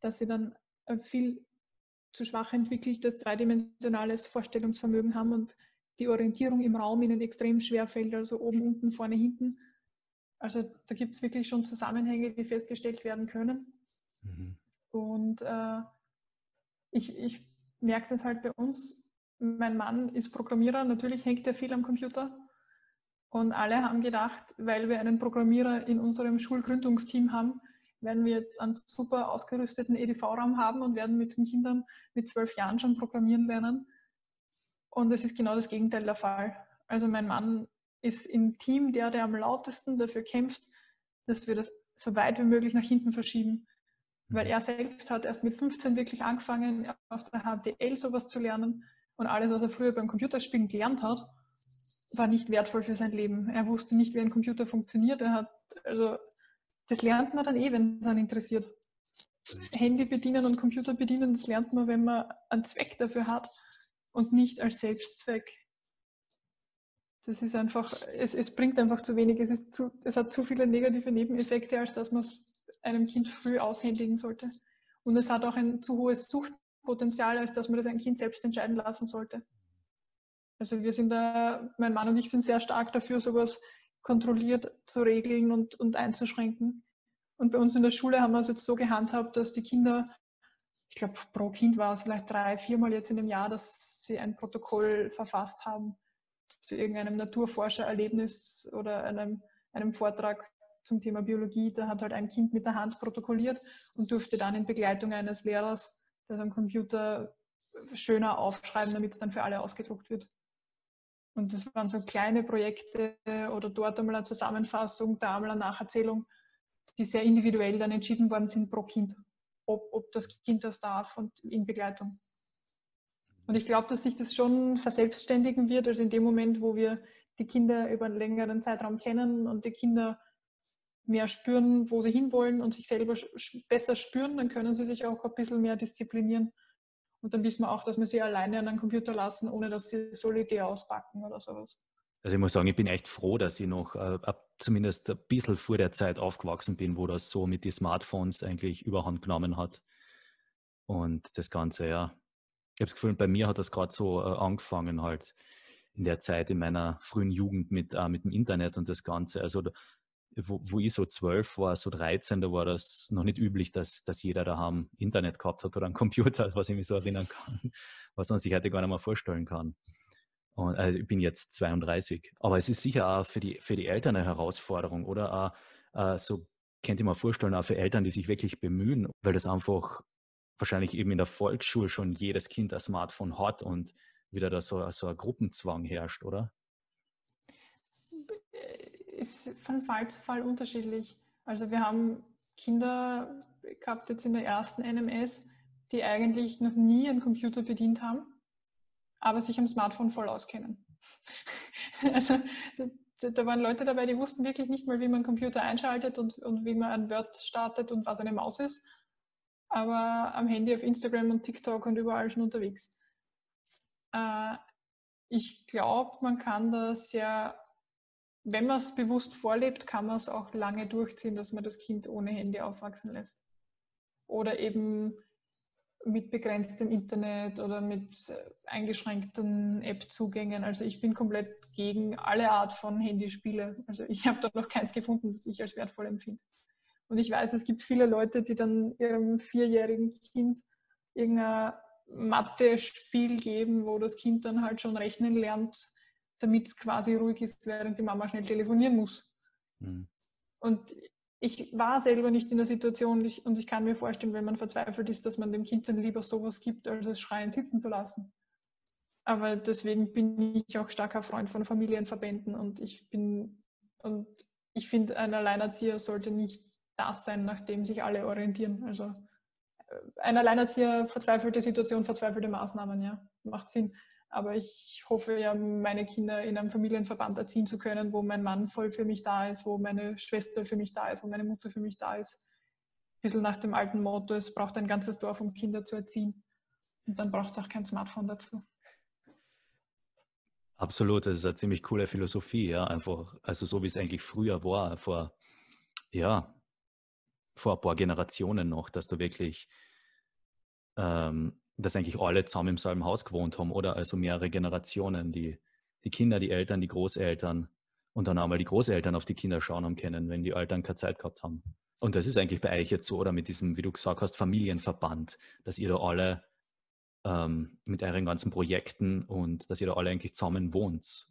dass sie dann viel zu schwach entwickeltes dreidimensionales Vorstellungsvermögen haben und die Orientierung im Raum ihnen extrem schwer fällt, also oben, unten, vorne, hinten. Also da gibt es wirklich schon Zusammenhänge, die festgestellt werden können. Mhm. Und äh, ich, ich merke das halt bei uns. Mein Mann ist Programmierer, natürlich hängt er viel am Computer. Und alle haben gedacht, weil wir einen Programmierer in unserem Schulgründungsteam haben, werden wir jetzt einen super ausgerüsteten EDV-Raum haben und werden mit den Kindern mit zwölf Jahren schon programmieren lernen. Und es ist genau das Gegenteil der Fall. Also mein Mann ist im Team der, der am lautesten dafür kämpft, dass wir das so weit wie möglich nach hinten verschieben weil er selbst hat erst mit 15 wirklich angefangen, auf der HTL sowas zu lernen und alles, was er früher beim Computerspielen gelernt hat, war nicht wertvoll für sein Leben. Er wusste nicht, wie ein Computer funktioniert. Er hat, also das lernt man dann eh, wenn es einen interessiert. Handy bedienen und Computer bedienen, das lernt man, wenn man einen Zweck dafür hat und nicht als Selbstzweck. Das ist einfach, es, es bringt einfach zu wenig. Es, ist zu, es hat zu viele negative Nebeneffekte, als dass man es einem Kind früh aushändigen sollte. Und es hat auch ein zu hohes Suchtpotenzial, als dass man das ein Kind selbst entscheiden lassen sollte. Also wir sind da, mein Mann und ich sind sehr stark dafür, sowas kontrolliert zu regeln und, und einzuschränken. Und bei uns in der Schule haben wir es jetzt so gehandhabt, dass die Kinder, ich glaube pro Kind war es vielleicht drei, viermal jetzt in dem Jahr, dass sie ein Protokoll verfasst haben zu irgendeinem Naturforschererlebnis oder einem, einem Vortrag zum Thema Biologie. Da hat halt ein Kind mit der Hand protokolliert und durfte dann in Begleitung eines Lehrers das am Computer schöner aufschreiben, damit es dann für alle ausgedruckt wird. Und das waren so kleine Projekte oder dort einmal eine Zusammenfassung, da einmal eine Nacherzählung, die sehr individuell dann entschieden worden sind pro Kind, ob, ob das Kind das darf und in Begleitung. Und ich glaube, dass sich das schon verselbstständigen wird, also in dem Moment, wo wir die Kinder über einen längeren Zeitraum kennen und die Kinder mehr spüren, wo sie hinwollen und sich selber besser spüren, dann können sie sich auch ein bisschen mehr disziplinieren und dann wissen wir auch, dass wir sie alleine an einen Computer lassen, ohne dass sie solitär auspacken oder sowas. Also ich muss sagen, ich bin echt froh, dass ich noch äh, zumindest ein bisschen vor der Zeit aufgewachsen bin, wo das so mit den Smartphones eigentlich überhand genommen hat. Und das Ganze, ja. Ich habe das Gefühl, bei mir hat das gerade so äh, angefangen halt in der Zeit in meiner frühen Jugend mit, äh, mit dem Internet und das Ganze. Also wo, wo ich so zwölf war, so 13, da war das noch nicht üblich, dass, dass jeder daheim Internet gehabt hat oder einen Computer, was ich mich so erinnern kann, was man sich heute gar nicht mehr vorstellen kann. Und, also ich bin jetzt 32. Aber es ist sicher auch für die, für die Eltern eine Herausforderung oder auch, äh, so kennt ihr mir vorstellen, auch für Eltern, die sich wirklich bemühen, weil das einfach wahrscheinlich eben in der Volksschule schon jedes Kind ein Smartphone hat und wieder da so, so ein Gruppenzwang herrscht, oder? Ist von Fall zu Fall unterschiedlich. Also wir haben Kinder gehabt jetzt in der ersten NMS, die eigentlich noch nie einen Computer bedient haben, aber sich am Smartphone voll auskennen. also da, waren Leute dabei, die wussten wirklich nicht mal, wie man einen Computer einschaltet und, und wie man ein Word startet und was eine Maus ist, aber am Handy auf Instagram und TikTok und überall schon unterwegs. Äh, ich glaube, man kann da sehr wenn man es bewusst vorlebt, kann man es auch lange durchziehen, dass man das Kind ohne Handy aufwachsen lässt. Oder eben mit begrenztem Internet oder mit äh, eingeschränkten App-Zugängen. Also ich bin komplett gegen alle Art von Handyspiele. Also ich habe da noch keins gefunden, das ich als wertvoll empfinde. Und ich weiß, es gibt viele Leute, die dann ihrem vierjährigen Kind irgendein Mathe-Spiel geben, wo das Kind dann halt schon rechnen lernt damit es quasi ruhig ist, während die Mama schnell telefonieren muss. Mhm. Und ich war selber nicht in der Situation ich, und ich kann mir vorstellen, wenn man verzweifelt ist, dass man dem Kind dann lieber sowas gibt, als es schreien sitzen zu lassen. Aber deswegen bin ich auch starker Freund von Familienverbänden und ich bin und ich finde, ein Alleinerzieher sollte nicht das sein, nach dem sich alle orientieren. Also äh, ein Alleinerzieher, verzweifelte Situation, verzweifelte Maßnahmen, ja, macht Sinn. Aber ich hoffe ja, meine Kinder in einem Familienverband erziehen zu können, wo mein Mann voll für mich da ist, wo meine Schwester für mich da ist, wo meine Mutter für mich da ist. Ein bisschen nach dem alten Motto, es braucht ein ganzes Dorf, um Kinder zu erziehen. Und dann braucht es auch kein Smartphone dazu. Absolut, das ist eine ziemlich coole Philosophie, ja. Einfach, also so wie es eigentlich früher war, vor, ja, vor ein paar Generationen noch, dass du wirklich ähm, dass eigentlich alle zusammen im selben Haus gewohnt haben oder also mehrere Generationen, die, die Kinder, die Eltern, die Großeltern und dann einmal die Großeltern auf die Kinder schauen haben können, wenn die Eltern keine Zeit gehabt haben. Und das ist eigentlich bei euch jetzt so, oder mit diesem, wie du gesagt hast, Familienverband, dass ihr da alle ähm, mit euren ganzen Projekten und dass ihr da alle eigentlich zusammen wohnt.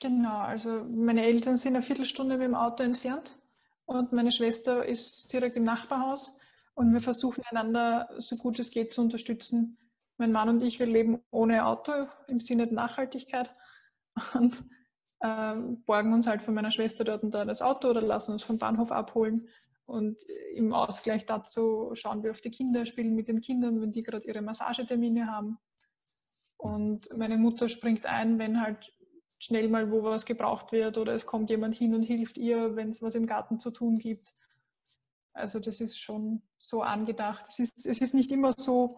Genau, also meine Eltern sind eine Viertelstunde mit dem Auto entfernt und meine Schwester ist direkt im Nachbarhaus. Und wir versuchen einander so gut es geht zu unterstützen. Mein Mann und ich, wir leben ohne Auto im Sinne der Nachhaltigkeit und äh, borgen uns halt von meiner Schwester dort und da das Auto oder lassen uns vom Bahnhof abholen. Und im Ausgleich dazu schauen wir auf die Kinder, spielen mit den Kindern, wenn die gerade ihre Massagetermine haben. Und meine Mutter springt ein, wenn halt schnell mal, wo was gebraucht wird oder es kommt jemand hin und hilft ihr, wenn es was im Garten zu tun gibt. Also das ist schon so angedacht. Es ist, es ist nicht immer so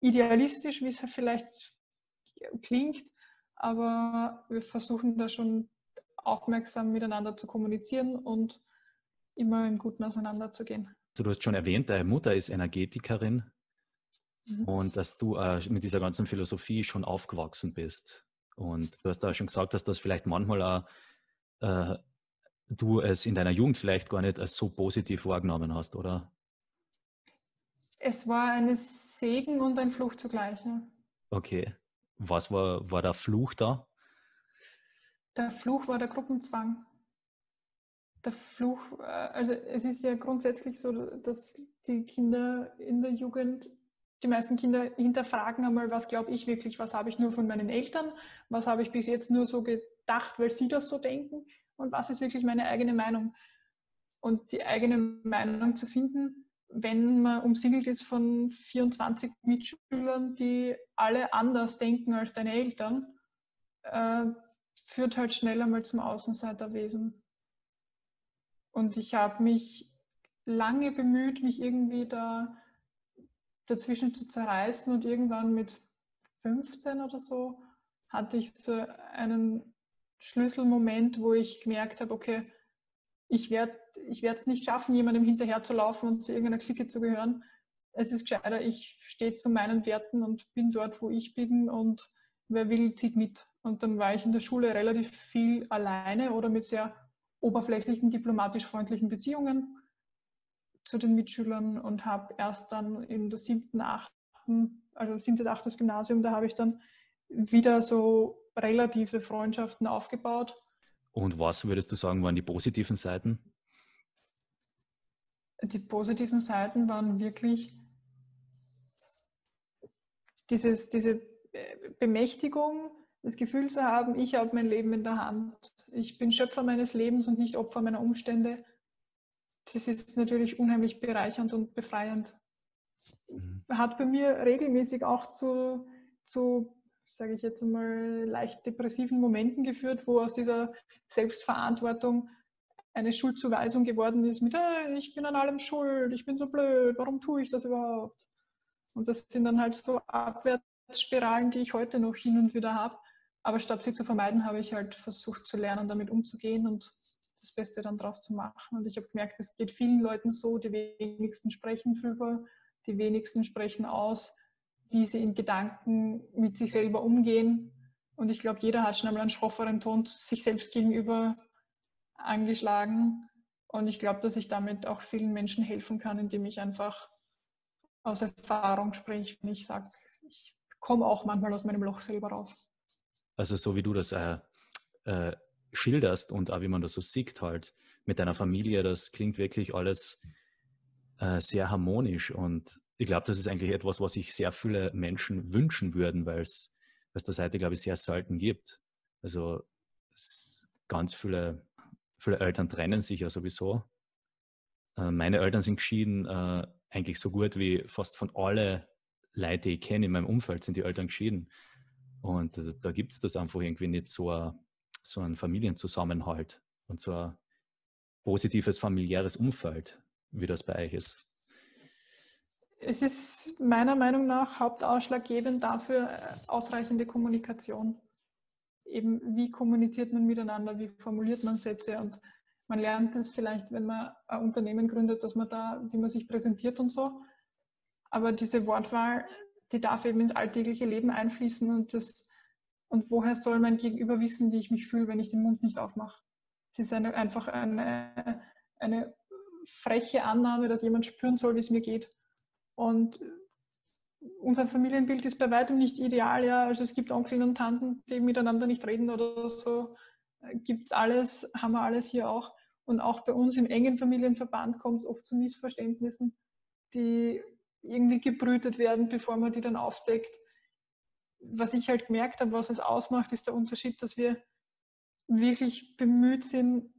idealistisch, wie es vielleicht klingt, aber wir versuchen da schon aufmerksam miteinander zu kommunizieren und immer im Guten auseinanderzugehen. Also du hast schon erwähnt, deine Mutter ist Energetikerin mhm. und dass du äh, mit dieser ganzen Philosophie schon aufgewachsen bist. Und du hast da schon gesagt, dass das vielleicht manchmal auch, äh, du es in deiner Jugend vielleicht gar nicht als so positiv wahrgenommen hast, oder? Es war eine Segen und ein Fluch zugleich. Ja. Okay. Was war, war der Fluch da? Der Fluch war der Gruppenzwang. Der Fluch, äh, also es ist ja grundsätzlich so, dass die Kinder in der Jugend, die meisten Kinder hinterfragen einmal, was glaube ich wirklich, was habe ich nur von meinen Eltern, was habe ich bis jetzt nur so gedacht, weil sie das so denken und was ist wirklich meine eigene Meinung. Und die eigene Meinung zu finden, wenn man umsingelt ist von 24 Mitschülern, die alle anders denken als deine Eltern, äh, führt halt schneller mal zum Außenseiterwesen. Und ich habe mich lange bemüht, mich irgendwie da dazwischen zu zerreißen und irgendwann mit 15 oder so hatte ich so einen Schlüsselmoment, wo ich gemerkt habe, okay, ich werde ich es nicht schaffen, jemandem hinterherzulaufen und zu irgendeiner Clique zu gehören. Es ist gescheiter, ich stehe zu meinen Werten und bin dort, wo ich bin und wer will, zieht mit. Und dann war ich in der Schule relativ viel alleine oder mit sehr oberflächlichen, diplomatisch freundlichen Beziehungen zu den Mitschülern und habe erst dann in der siebten, achten, also siebte, achtes Gymnasium, da habe ich dann wieder so relative Freundschaften aufgebaut und was würdest du sagen, waren die positiven Seiten? Die positiven Seiten waren wirklich dieses, diese Bemächtigung, das Gefühl zu haben, ich habe mein Leben in der Hand. Ich bin Schöpfer meines Lebens und nicht Opfer meiner Umstände. Das ist natürlich unheimlich bereichernd und befreiend. Mhm. Hat bei mir regelmäßig auch zu, zu sage ich jetzt einmal, leicht depressiven Momenten geführt, wo aus dieser Selbstverantwortung eine Schuldzuweisung geworden ist mit, hey, ich bin an allem schuld, ich bin so blöd, warum tue ich das überhaupt? Und das sind dann halt so Abwärtsspiralen, die ich heute noch hin und wieder habe. Aber statt sie zu vermeiden, habe ich halt versucht zu lernen, damit umzugehen und das Beste dann draus zu machen. Und ich habe gemerkt, es geht vielen Leuten so, die wenigsten sprechen drüber, die wenigsten sprechen aus, wie sie in Gedanken mit sich selber umgehen. Und ich glaube, jeder hat schon einmal einen schrofferen Ton sich selbst gegenüber angeschlagen. Und ich glaube, dass ich damit auch vielen Menschen helfen kann, indem ich einfach aus Erfahrung spreche, wenn ich sage, ich komme auch manchmal aus meinem Loch selber raus. Also so wie du das äh, äh, schilderst und auch wie man das so sieht halt mit deiner Familie, das klingt wirklich alles äh, sehr harmonisch und ich glaube, das ist eigentlich etwas, was sich sehr viele Menschen wünschen würden, weil es das heute, glaube ich, sehr selten gibt. Also ganz viele, viele Eltern trennen sich ja sowieso. Äh, meine Eltern sind geschieden, äh, eigentlich so gut wie fast von alle Leute, die ich kenne in meinem Umfeld, sind die Eltern geschieden. Und da gibt es das einfach irgendwie nicht so, so einen Familienzusammenhalt und so ein positives familiäres Umfeld, wie das bei euch ist es ist meiner Meinung nach hauptausschlaggebend dafür äh, ausreichende Kommunikation. Eben, wie kommuniziert man miteinander, wie formuliert man Sätze und man lernt es vielleicht, wenn man ein Unternehmen gründet, dass man da, wie man sich präsentiert und so. Aber diese Wortwahl, die darf eben ins alltägliche Leben einfließen und das, und woher soll mein Gegenüber wissen, wie ich mich fühle, wenn ich den Mund nicht aufmache? Es ist eine, einfach eine, eine freche Annahme, dass jemand spüren soll, wie es mir geht. Und unser Familienbild ist bei weitem nicht ideal. Ja. Also es gibt Onkel und Tanten, die miteinander nicht reden oder so. Gibt es alles, haben wir alles hier auch. Und auch bei uns im engen Familienverband kommt es oft zu Missverständnissen, die irgendwie gebrütet werden, bevor man die dann aufdeckt. Was ich halt gemerkt habe, was es ausmacht, ist der Unterschied, dass wir wirklich bemüht sind,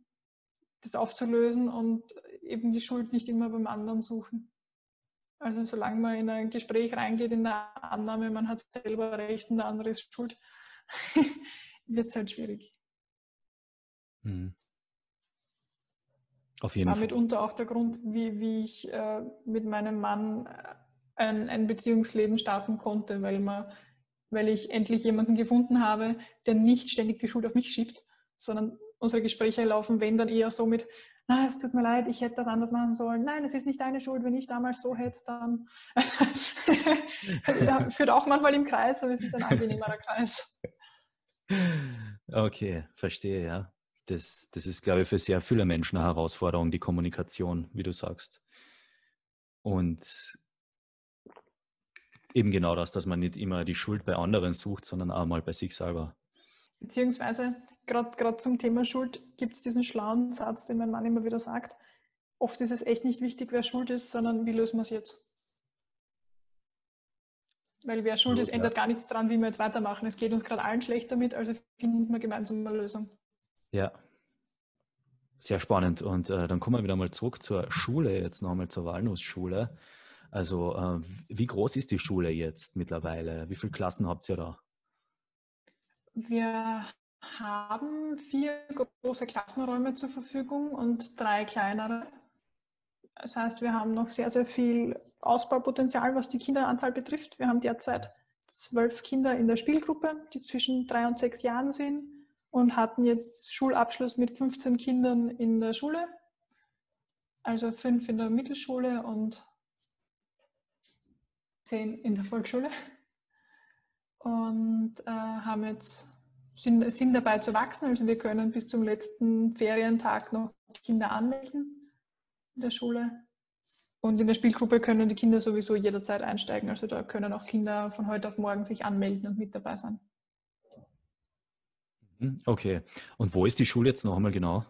das aufzulösen und eben die Schuld nicht immer beim anderen suchen. Also solange man in ein Gespräch reingeht in der Annahme, man hat selber recht und der andere ist schuld, wird es halt schwierig. Mhm. Auf jeden das war Fall. mitunter auch der Grund, wie, wie ich äh, mit meinem Mann äh, ein, ein Beziehungsleben starten konnte, weil, man, weil ich endlich jemanden gefunden habe, der nicht ständig die Schuld auf mich schiebt, sondern unsere Gespräche laufen, wenn dann eher so mit, na, es tut mir leid, ich hätte das anders machen sollen. Nein, es ist nicht deine Schuld, wenn ich damals so hätte, dann führt auch manchmal im Kreis, aber es ist ein angenehmerer Kreis. Okay, verstehe, ja. Das, das ist, glaube ich, für sehr viele Menschen eine Herausforderung, die Kommunikation, wie du sagst. Und eben genau das, dass man nicht immer die Schuld bei anderen sucht, sondern auch mal bei sich selber. Beziehungsweise, gerade zum Thema Schuld gibt es diesen schlauen Satz, den mein Mann immer wieder sagt. Oft ist es echt nicht wichtig, wer schuld ist, sondern wie lösen wir es jetzt. Weil wer schuld ist, ändert gar nichts daran, wie wir jetzt weitermachen. Es geht uns gerade allen schlecht damit, also finden wir gemeinsam eine Lösung. Ja, sehr spannend. Und äh, dann kommen wir wieder mal zurück zur Schule, jetzt nochmal zur Walnussschule. Also, äh, wie groß ist die Schule jetzt mittlerweile? Wie viele Klassen habt ihr da? Wir haben vier große Klassenräume zur Verfügung und drei kleinere. Das heißt, wir haben noch sehr, sehr viel Ausbaupotenzial, was die Kinderanzahl betrifft. Wir haben derzeit zwölf Kinder in der Spielgruppe, die zwischen drei und sechs Jahren sind und hatten jetzt Schulabschluss mit 15 Kindern in der Schule. Also fünf in der Mittelschule und zehn in der Volksschule und äh, haben jetzt, sind, sind dabei zu wachsen. Also wir können bis zum letzten Ferientag noch Kinder anmelden in der Schule. Und in der Spielgruppe können die Kinder sowieso jederzeit einsteigen. Also da können auch Kinder von heute auf morgen sich anmelden und mit dabei sein. Mhm, okay. Und wo ist die Schule jetzt noch einmal genau?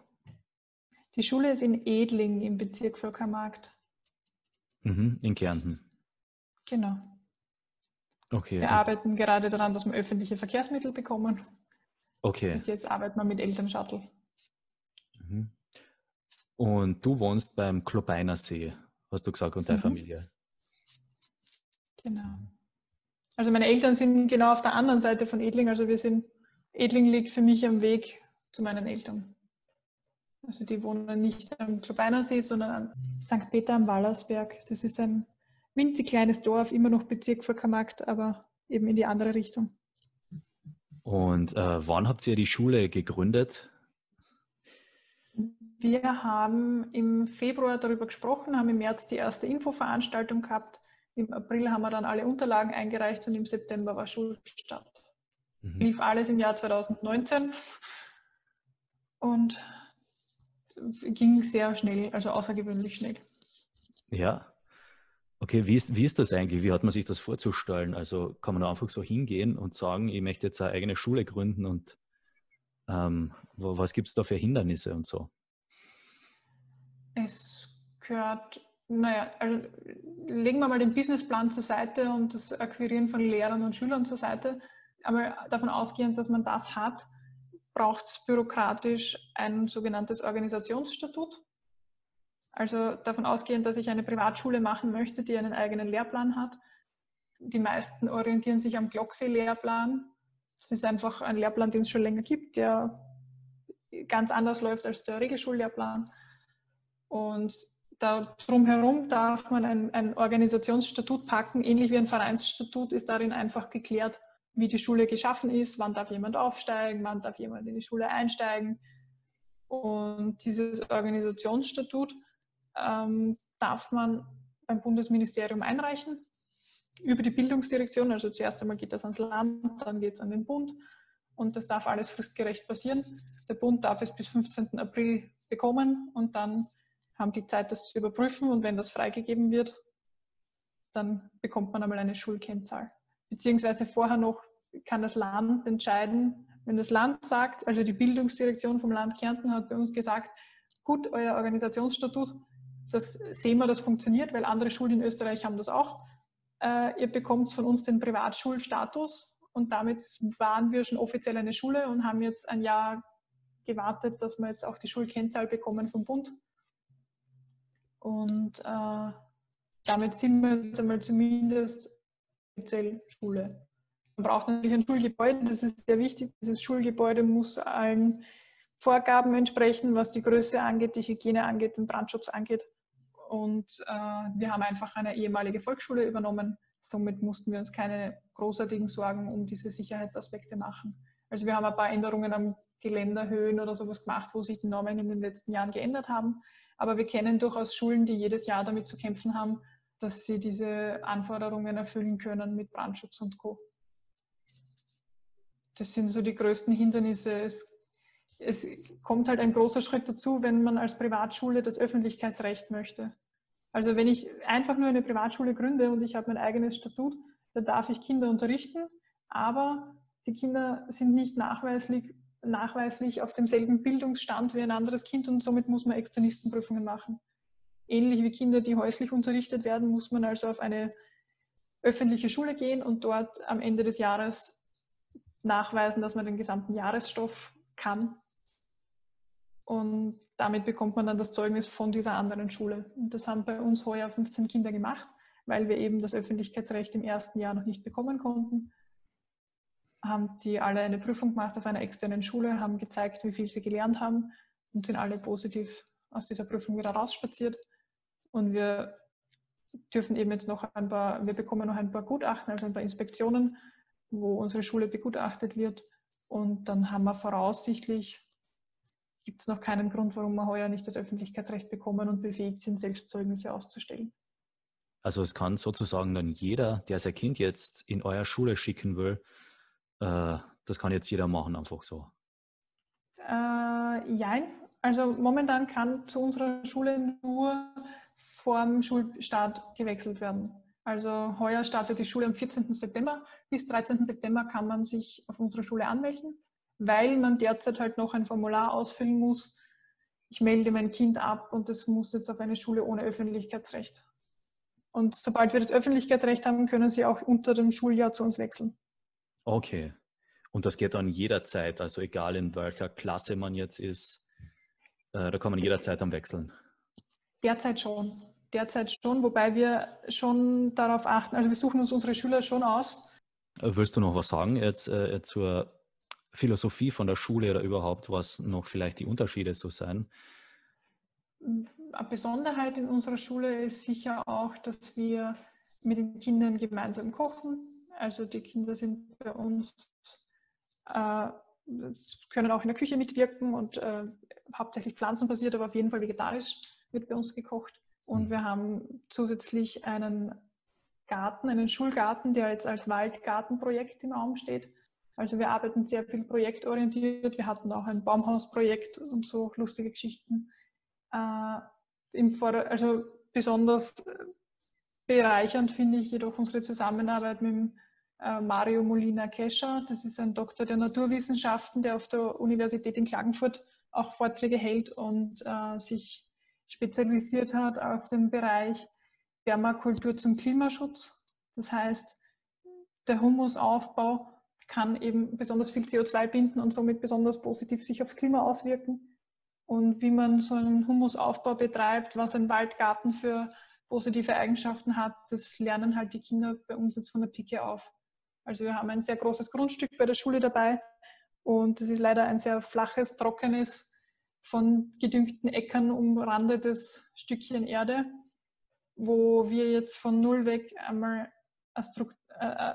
Die Schule ist in Edling im Bezirk Völkermarkt. Mhm, in Kärnten. Genau. Okay. Wir arbeiten gerade daran, dass wir öffentliche Verkehrsmittel bekommen. Okay. Bis jetzt arbeiten wir mit Elternshuttle. Mhm. Und du wohnst beim Klobeiner See, hast du gesagt, und deine mhm. Familie. Genau. Also meine Eltern sind genau auf der anderen Seite von Edling. Also wir sind, Edling liegt für mich am Weg zu meinen Eltern. Also die wohnen nicht am Klobeiner See, sondern am St. Peter am Wallersberg. Das ist ein winzig kleines Dorf, immer noch Bezirk Völkermarkt, aber eben in die andere Richtung. Und äh, wann habt ihr die Schule gegründet? Wir haben im Februar darüber gesprochen, haben im März die erste Infoveranstaltung gehabt. Im April haben wir dann alle Unterlagen eingereicht und im September war Schulstart. Mhm. Lief alles im Jahr 2019 und ging sehr schnell, also außergewöhnlich schnell. Ja, Okay, wie ist, wie ist das eigentlich? Wie hat man sich das vorzustellen? Also kann man einfach so hingehen und sagen, ich möchte jetzt eine eigene Schule gründen und ähm, was gibt es da für Hindernisse und so? Es gehört, naja, also legen wir mal den Businessplan zur Seite und das Akquirieren von Lehrern und Schülern zur Seite. Aber davon ausgehend, dass man das hat, braucht es bürokratisch ein sogenanntes Organisationsstatut. Also davon ausgehend, dass ich eine Privatschule machen möchte, die einen eigenen Lehrplan hat. Die meisten orientieren sich am Glocksee-Lehrplan. Das ist einfach ein Lehrplan, den es schon länger gibt, der ganz anders läuft als der Regelschullehrplan. Und da drumherum darf man ein, ein Organisationsstatut packen, ähnlich wie ein Vereinsstatut ist darin einfach geklärt, wie die Schule geschaffen ist, wann darf jemand aufsteigen, wann darf jemand in die Schule einsteigen. Und dieses Organisationsstatut ähm, darf man beim Bundesministerium einreichen über die Bildungsdirektion. Also zuerst einmal geht das ans Land, dann geht es an den Bund und das darf alles fristgerecht passieren. Der Bund darf es bis 15. April bekommen und dann haben die Zeit, das zu überprüfen und wenn das freigegeben wird, dann bekommt man einmal eine Schulkennzahl. Beziehungsweise vorher noch kann das Land entscheiden, wenn das Land sagt, also die Bildungsdirektion vom Land Kärnten hat bei uns gesagt, gut, euer Organisationsstatut das sehen wir, das funktioniert, weil andere Schulen in Österreich haben das auch. Äh, ihr bekommt von uns den Privatschulstatus und damit waren wir schon offiziell eine Schule und haben jetzt ein Jahr gewartet, dass wir jetzt auch die Schulkennzahl bekommen vom Bund. Und äh, damit sind wir jetzt einmal zumindest offiziell Schule. braucht natürlich ein Schulgebäude, das ist sehr wichtig. Dieses Schulgebäude muss allen Vorgaben entsprechen, was die Größe angeht, die Hygiene angeht, den Brandschutz angeht. Und äh, wir haben einfach eine ehemalige Volksschule übernommen. Somit mussten wir uns keine großartigen Sorgen um diese Sicherheitsaspekte machen. Also wir haben ein paar Änderungen am Geländerhöhen oder sowas gemacht, wo sich die Normen in den letzten Jahren geändert haben. Aber wir kennen durchaus Schulen, die jedes Jahr damit zu kämpfen haben, dass sie diese Anforderungen erfüllen können mit Brandschutz und Co. Das sind so die größten Hindernisse. Es, es kommt halt ein großer Schritt dazu, wenn man als Privatschule das Öffentlichkeitsrecht möchte. Also wenn ich einfach nur eine Privatschule gründe und ich habe mein eigenes Statut, dann darf ich Kinder unterrichten, aber die Kinder sind nicht nachweislich, nachweislich auf demselben Bildungsstand wie ein anderes Kind und somit muss man Externistenprüfungen machen. Ähnlich wie Kinder, die häuslich unterrichtet werden, muss man also auf eine öffentliche Schule gehen und dort am Ende des Jahres nachweisen, dass man den gesamten Jahresstoff kann. Und damit bekommt man dann das Zeugnis von dieser anderen Schule. Und das haben bei uns heuer 15 Kinder gemacht, weil wir eben das Öffentlichkeitsrecht im ersten Jahr noch nicht bekommen konnten haben die alle eine Prüfung gemacht auf einer externen Schule, haben gezeigt, wie viel sie gelernt haben und sind alle positiv aus dieser Prüfung wieder rausspaziert. Und wir dürfen eben jetzt noch ein paar, wir bekommen noch ein paar Gutachten, also ein paar Inspektionen, wo unsere Schule begutachtet wird. Und dann haben wir voraussichtlich, gibt es noch keinen Grund, warum wir heuer nicht das Öffentlichkeitsrecht bekommen und befähigt sind, Selbstzeugnisse auszustellen. Also es kann sozusagen dann jeder, der sein Kind jetzt in eurer Schule schicken will, äh, das kann jetzt jeder machen, einfach so. Äh, ja, also momentan kann zu unserer Schule nur vor dem Schulstart gewechselt werden. Also heuer startet die Schule am 14. September. Bis 13. September kann man sich auf unsere Schule anmelden, weil man derzeit halt noch ein Formular ausfüllen muss. Ich melde mein Kind ab und das muss jetzt auf eine Schule ohne Öffentlichkeitsrecht. Und sobald wir das Öffentlichkeitsrecht haben, können sie auch unter dem Schuljahr zu uns wechseln. Okay. Und das geht dann jederzeit, also egal in welcher Klasse man jetzt ist, äh, da kann man jederzeit am wechseln. Derzeit schon. Derzeit schon, wobei wir schon darauf achten, also wir suchen uns unsere Schüler schon aus. Äh, willst du noch was sagen jetzt äh, zur Philosophie von der Schule oder überhaupt, was noch vielleicht die Unterschiede so sein? Eine Besonderheit in unserer Schule ist sicher auch, dass wir mit den Kindern gemeinsam kochen, also die Kinder sind bei uns, äh, können auch in der Küche mitwirken und äh, hauptsächlich pflanzenbasiert, aber auf jeden Fall vegetarisch wird bei uns gekocht. Und mhm. wir haben zusätzlich einen Garten, einen Schulgarten, der jetzt als Waldgartenprojekt im Raum steht. Also wir arbeiten sehr viel projektorientiert. Wir hatten auch ein Baumhausprojekt und so lustige Geschichten. Äh, im Vorder also besonders bereichernd finde ich jedoch unsere Zusammenarbeit mit äh, Mario Molina Kescher. Das ist ein Doktor der Naturwissenschaften, der auf der Universität in Klagenfurt auch Vorträge hält und äh, sich spezialisiert hat auf den Bereich Permakultur zum Klimaschutz. Das heißt, der Humusaufbau kann eben besonders viel CO2 binden und somit besonders positiv sich aufs Klima auswirken. Und wie man so einen Humusaufbau betreibt, was ein Waldgarten für positive Eigenschaften hat, das lernen halt die Kinder bei uns jetzt von der Pike auf. Also wir haben ein sehr großes Grundstück bei der Schule dabei und es ist leider ein sehr flaches, trockenes, von gedüngten Äckern umrandetes Stückchen Erde, wo wir jetzt von null weg einmal eine, äh, äh,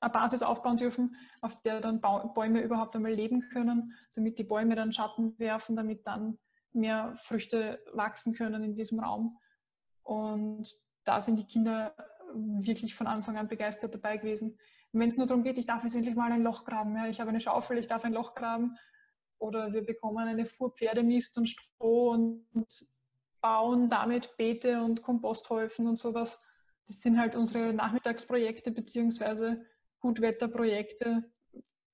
eine Basis aufbauen dürfen, auf der dann Bäume überhaupt einmal leben können, damit die Bäume dann Schatten werfen, damit dann mehr Früchte wachsen können in diesem Raum. Und da sind die Kinder wirklich von Anfang an begeistert dabei gewesen wenn es nur darum geht, ich darf jetzt endlich mal ein Loch graben, ja, ich habe eine Schaufel, ich darf ein Loch graben oder wir bekommen eine Fuhr Pferdemist und Stroh und bauen damit Beete und Komposthäufen und sowas. Das sind halt unsere Nachmittagsprojekte beziehungsweise Gutwetterprojekte,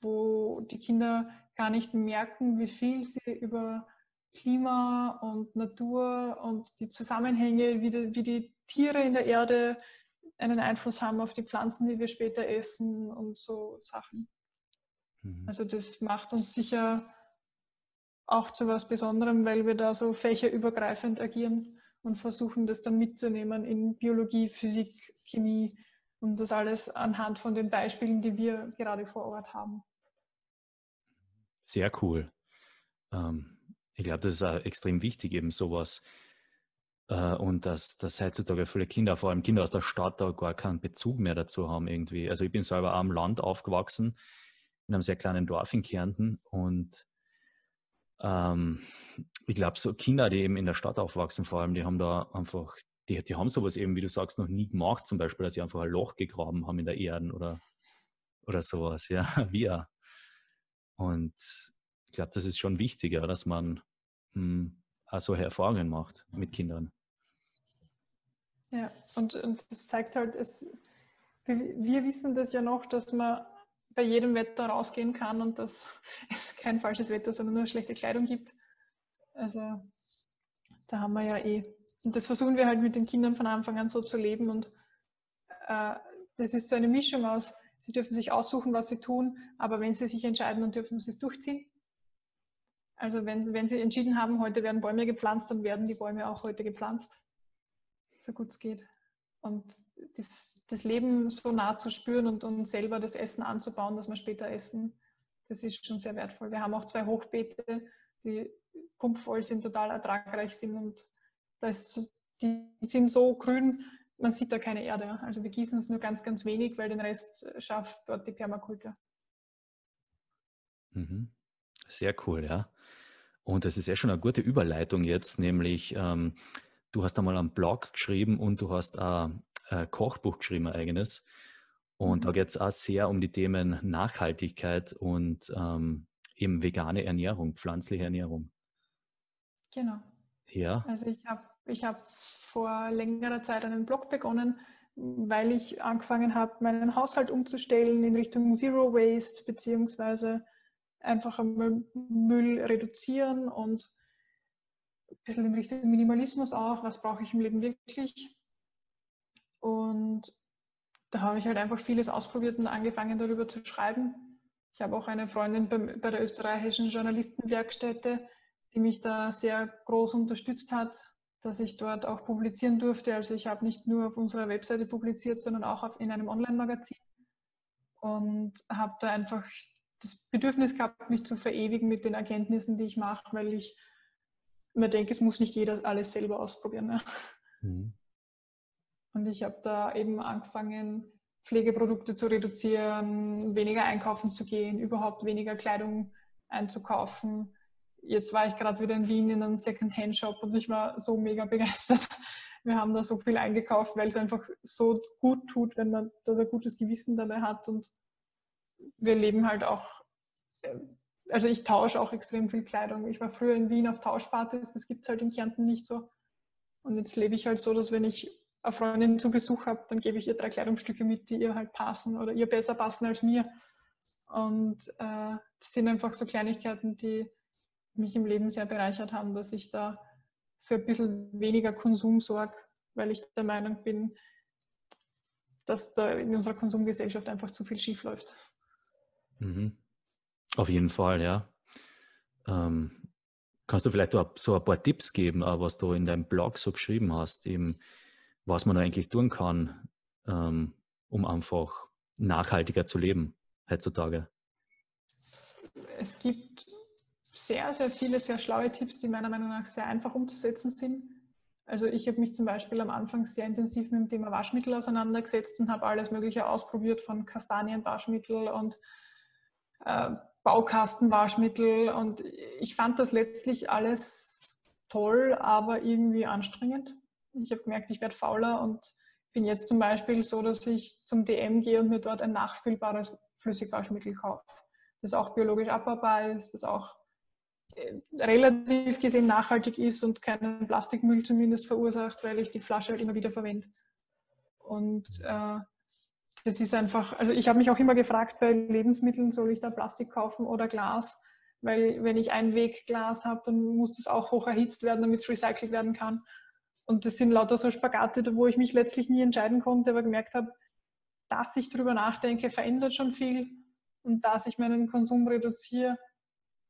wo die Kinder gar nicht merken, wie viel sie über Klima und Natur und die Zusammenhänge, wie die, wie die Tiere in der Erde einen Einfluss haben auf die Pflanzen, die wir später essen und so Sachen. Mhm. Also das macht uns sicher auch zu was Besonderem, weil wir da so fächerübergreifend agieren und versuchen, das dann mitzunehmen in Biologie, Physik, Chemie Und das alles anhand von den Beispielen, die wir gerade vor Ort haben. Sehr cool. Ähm, ich glaube, das ist auch extrem wichtig, eben sowas. Äh, und dass, dass heutzutage viele Kinder, vor allem Kinder aus der Stadt, da gar keinen Bezug mehr dazu haben irgendwie. Also ich bin selber am Land aufgewachsen, in einem sehr kleinen Dorf in Kärnten und ähm, ich glaube, so Kinder, die eben in der Stadt aufwachsen, vor allem, die haben da einfach die, die haben sowas eben, wie du sagst, noch nie gemacht, zum Beispiel, dass sie einfach ein Loch gegraben haben in der Erde oder, oder sowas, ja, wir. Und ich glaube, das ist schon wichtiger, dass man hm, auch solche Erfahrungen macht mit Kindern. Ja, und, und das zeigt halt, es, wir wissen das ja noch, dass man bei jedem Wetter rausgehen kann und dass es kein falsches Wetter, sondern nur schlechte Kleidung gibt. Also da haben wir ja eh und das versuchen wir halt mit den Kindern von Anfang an so zu leben. Und äh, das ist so eine Mischung aus, sie dürfen sich aussuchen, was sie tun, aber wenn sie sich entscheiden, dann dürfen sie es durchziehen. Also wenn, wenn sie entschieden haben, heute werden Bäume gepflanzt, dann werden die Bäume auch heute gepflanzt, so gut es geht. Und das, das, Leben so nah zu spüren und, und selber das Essen anzubauen, das wir später essen, das ist schon sehr wertvoll. Wir haben auch zwei Hochbeete, die pumpvoll sind, total ertragreich sind und das, die sind so grün, man sieht da keine Erde. Also wir gießen es nur ganz, ganz wenig, weil den Rest schafft dort die Permakultur. Mhm. Sehr cool, ja. Und das ist ja schon eine gute Überleitung jetzt, nämlich ähm, du hast einmal einen Blog geschrieben und du hast ein, ein Kochbuch geschrieben, ein eigenes. Und mhm. da geht es auch sehr um die Themen Nachhaltigkeit und ähm, eben vegane Ernährung, pflanzliche Ernährung. Genau. Ja. Also ich habe ich habe vor längerer Zeit einen Blog begonnen, weil ich angefangen habe, meinen Haushalt umzustellen in Richtung Zero Waste, beziehungsweise einfach Müll reduzieren und ein bisschen in Richtung Minimalismus auch, was brauche ich im Leben wirklich. Und da habe ich halt einfach vieles ausprobiert und angefangen darüber zu schreiben. Ich habe auch eine Freundin bei der österreichischen Journalistenwerkstätte, die mich da sehr groß unterstützt hat, dass ich dort auch publizieren durfte. Also ich habe nicht nur auf unserer Webseite publiziert, sondern auch in einem Online-Magazin und habe da einfach das Bedürfnis gehabt, mich zu verewigen mit den Erkenntnissen, die ich mache, weil ich mir denke, es muss nicht jeder alles selber ausprobieren. Ne? Mhm. Und ich habe da eben angefangen, Pflegeprodukte zu reduzieren, weniger einkaufen zu gehen, überhaupt weniger Kleidung einzukaufen, jetzt war ich gerade wieder in Wien in einem Second-Hand-Shop und ich war so mega begeistert. Wir haben da so viel eingekauft, weil es einfach so gut tut, wenn man das ein gutes Gewissen dabei hat. Und wir leben halt auch, äh, also ich tausche auch extrem viel Kleidung. Ich war früher in Wien auf Tauschpartys, das gibt es halt in Kärnten nicht so. Und jetzt lebe ich halt so, dass wenn ich eine Freundin zu Besuch habe, dann gebe ich ihr drei Kleidungsstücke mit, die ihr halt passen oder ihr besser passen als mir. Und äh, das sind einfach so Kleinigkeiten, die mich im Leben sehr bereichert haben, dass ich da für ein bisschen weniger Konsum sorge, weil ich der Meinung bin, dass da in unserer Konsumgesellschaft einfach zu viel schief läuft. Mhm. Auf jeden Fall, ja. Ähm, kannst du vielleicht so ein paar Tipps geben, was du in deinem Blog so geschrieben hast, eben, was man eigentlich tun kann, ähm, um einfach nachhaltiger zu leben heutzutage? Es gibt sehr, sehr viele sehr schlaue Tipps, die meiner Meinung nach sehr einfach umzusetzen sind. Also ich habe mich zum Beispiel am Anfang sehr intensiv mit dem Thema Waschmittel auseinandergesetzt und habe alles Mögliche ausprobiert von Kastanienwaschmittel und äh, Baukastenwaschmittel und ich fand das letztlich alles toll, aber irgendwie anstrengend. Ich habe gemerkt, ich werde fauler und bin jetzt zum Beispiel so, dass ich zum DM gehe und mir dort ein nachfüllbares Flüssigwaschmittel kaufe, das auch biologisch abbaubar ist, das auch relativ gesehen nachhaltig ist und keinen Plastikmüll zumindest verursacht, weil ich die Flasche halt immer wieder verwende. Und äh, das ist einfach, also ich habe mich auch immer gefragt, bei Lebensmitteln soll ich da Plastik kaufen oder Glas, weil wenn ich Einwegglas habe, dann muss das auch hoch erhitzt werden, damit es recycelt werden kann. Und das sind lauter so Spagate, wo ich mich letztlich nie entscheiden konnte, aber gemerkt habe, dass ich darüber nachdenke, verändert schon viel und dass ich meinen Konsum reduziere,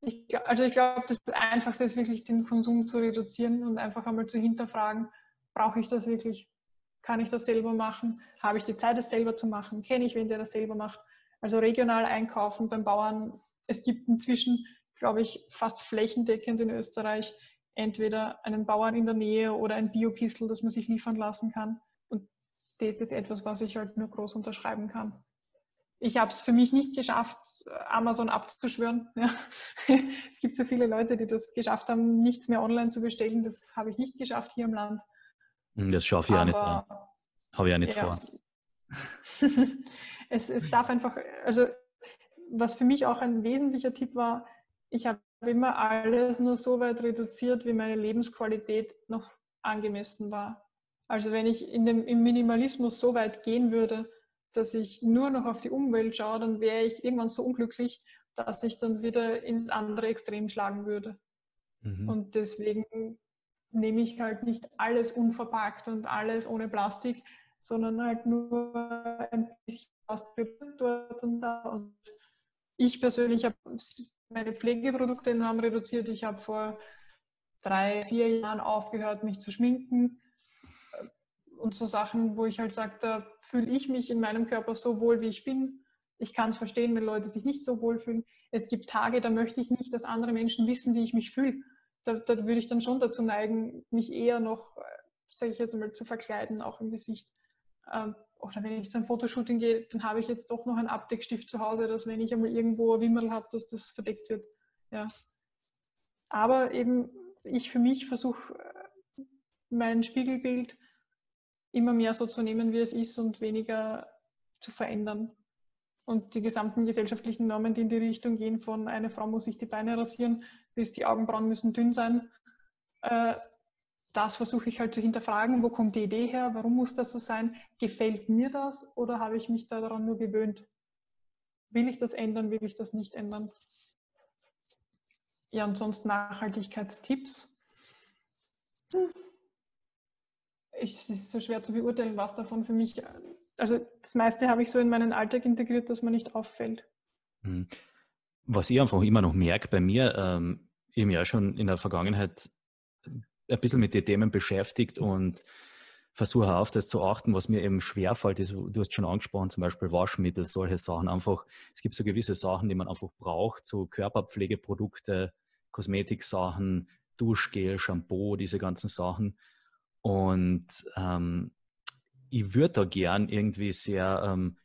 ich, also ich glaube, das Einfachste ist wirklich, den Konsum zu reduzieren und einfach einmal zu hinterfragen, brauche ich das wirklich? Kann ich das selber machen? Habe ich die Zeit, das selber zu machen? Kenne ich wen, der das selber macht? Also regional einkaufen beim Bauern. Es gibt inzwischen, glaube ich, fast flächendeckend in Österreich entweder einen Bauern in der Nähe oder ein Biokistel, das man sich liefern lassen kann. Und das ist etwas, was ich halt nur groß unterschreiben kann. Ich habe es für mich nicht geschafft, Amazon abzuschwören. Ja. es gibt so viele Leute, die das geschafft haben, nichts mehr online zu bestellen. Das habe ich nicht geschafft hier im Land. Hm, das schaffe ich auch nicht. Habe ich auch nicht ja. vor. es, es darf einfach, also was für mich auch ein wesentlicher Tipp war, ich habe immer alles nur so weit reduziert, wie meine Lebensqualität noch angemessen war. Also wenn ich in dem, im Minimalismus so weit gehen würde, dass ich nur noch auf die Umwelt schaue, dann wäre ich irgendwann so unglücklich, dass ich dann wieder ins andere Extrem schlagen würde. Mhm. Und deswegen nehme ich halt nicht alles unverpackt und alles ohne Plastik, sondern halt nur ein bisschen Plastik dort und da. Und ich persönlich habe meine Pflegeprodukte enorm reduziert. Ich habe vor drei, vier Jahren aufgehört, mich zu schminken und so Sachen, wo ich halt sage, da fühle ich mich in meinem Körper so wohl, wie ich bin. Ich kann es verstehen, wenn Leute sich nicht so wohl fühlen. Es gibt Tage, da möchte ich nicht, dass andere Menschen wissen, wie ich mich fühle. Da, da würde ich dann schon dazu neigen, mich eher noch, äh, sage ich jetzt einmal, zu verkleiden, auch im Gesicht. Ähm, oder wenn ich zu einem Fotoshooting gehe, dann habe ich jetzt doch noch einen Abdeckstift zu Hause, dass wenn ich einmal irgendwo ein Wimmel habe, dass das verdeckt wird. Ja. Aber eben, ich für mich versuche, äh, mein Spiegelbild immer mehr so zu nehmen, wie es ist und weniger zu verändern. Und die gesamten gesellschaftlichen Normen, die in die Richtung gehen, von eine Frau muss sich die Beine rasieren, bis die Augenbrauen müssen dünn sein, äh, das versuche ich halt zu hinterfragen, wo kommt die Idee her, warum muss das so sein, gefällt mir das oder habe ich mich daran nur gewöhnt? Will ich das ändern, will ich das nicht ändern? Ja, und sonst Nachhaltigkeitstipps. Hm. Ich, es ist so schwer zu beurteilen, was davon für mich, also das meiste habe ich so in meinen Alltag integriert, dass man nicht auffällt. Hm. Was ich einfach immer noch merke bei mir, ähm, eben ja schon in der Vergangenheit ein bisschen mit den Themen beschäftigt und versuche auf das zu achten, was mir eben schwerfällt, ist, du hast schon angesprochen, zum Beispiel Waschmittel, solche Sachen. Einfach, es gibt so gewisse Sachen, die man einfach braucht, so Körperpflegeprodukte, Kosmetiksachen, Duschgel, Shampoo, diese ganzen Sachen. Und ähm, ich würde da gern irgendwie sehr ähm,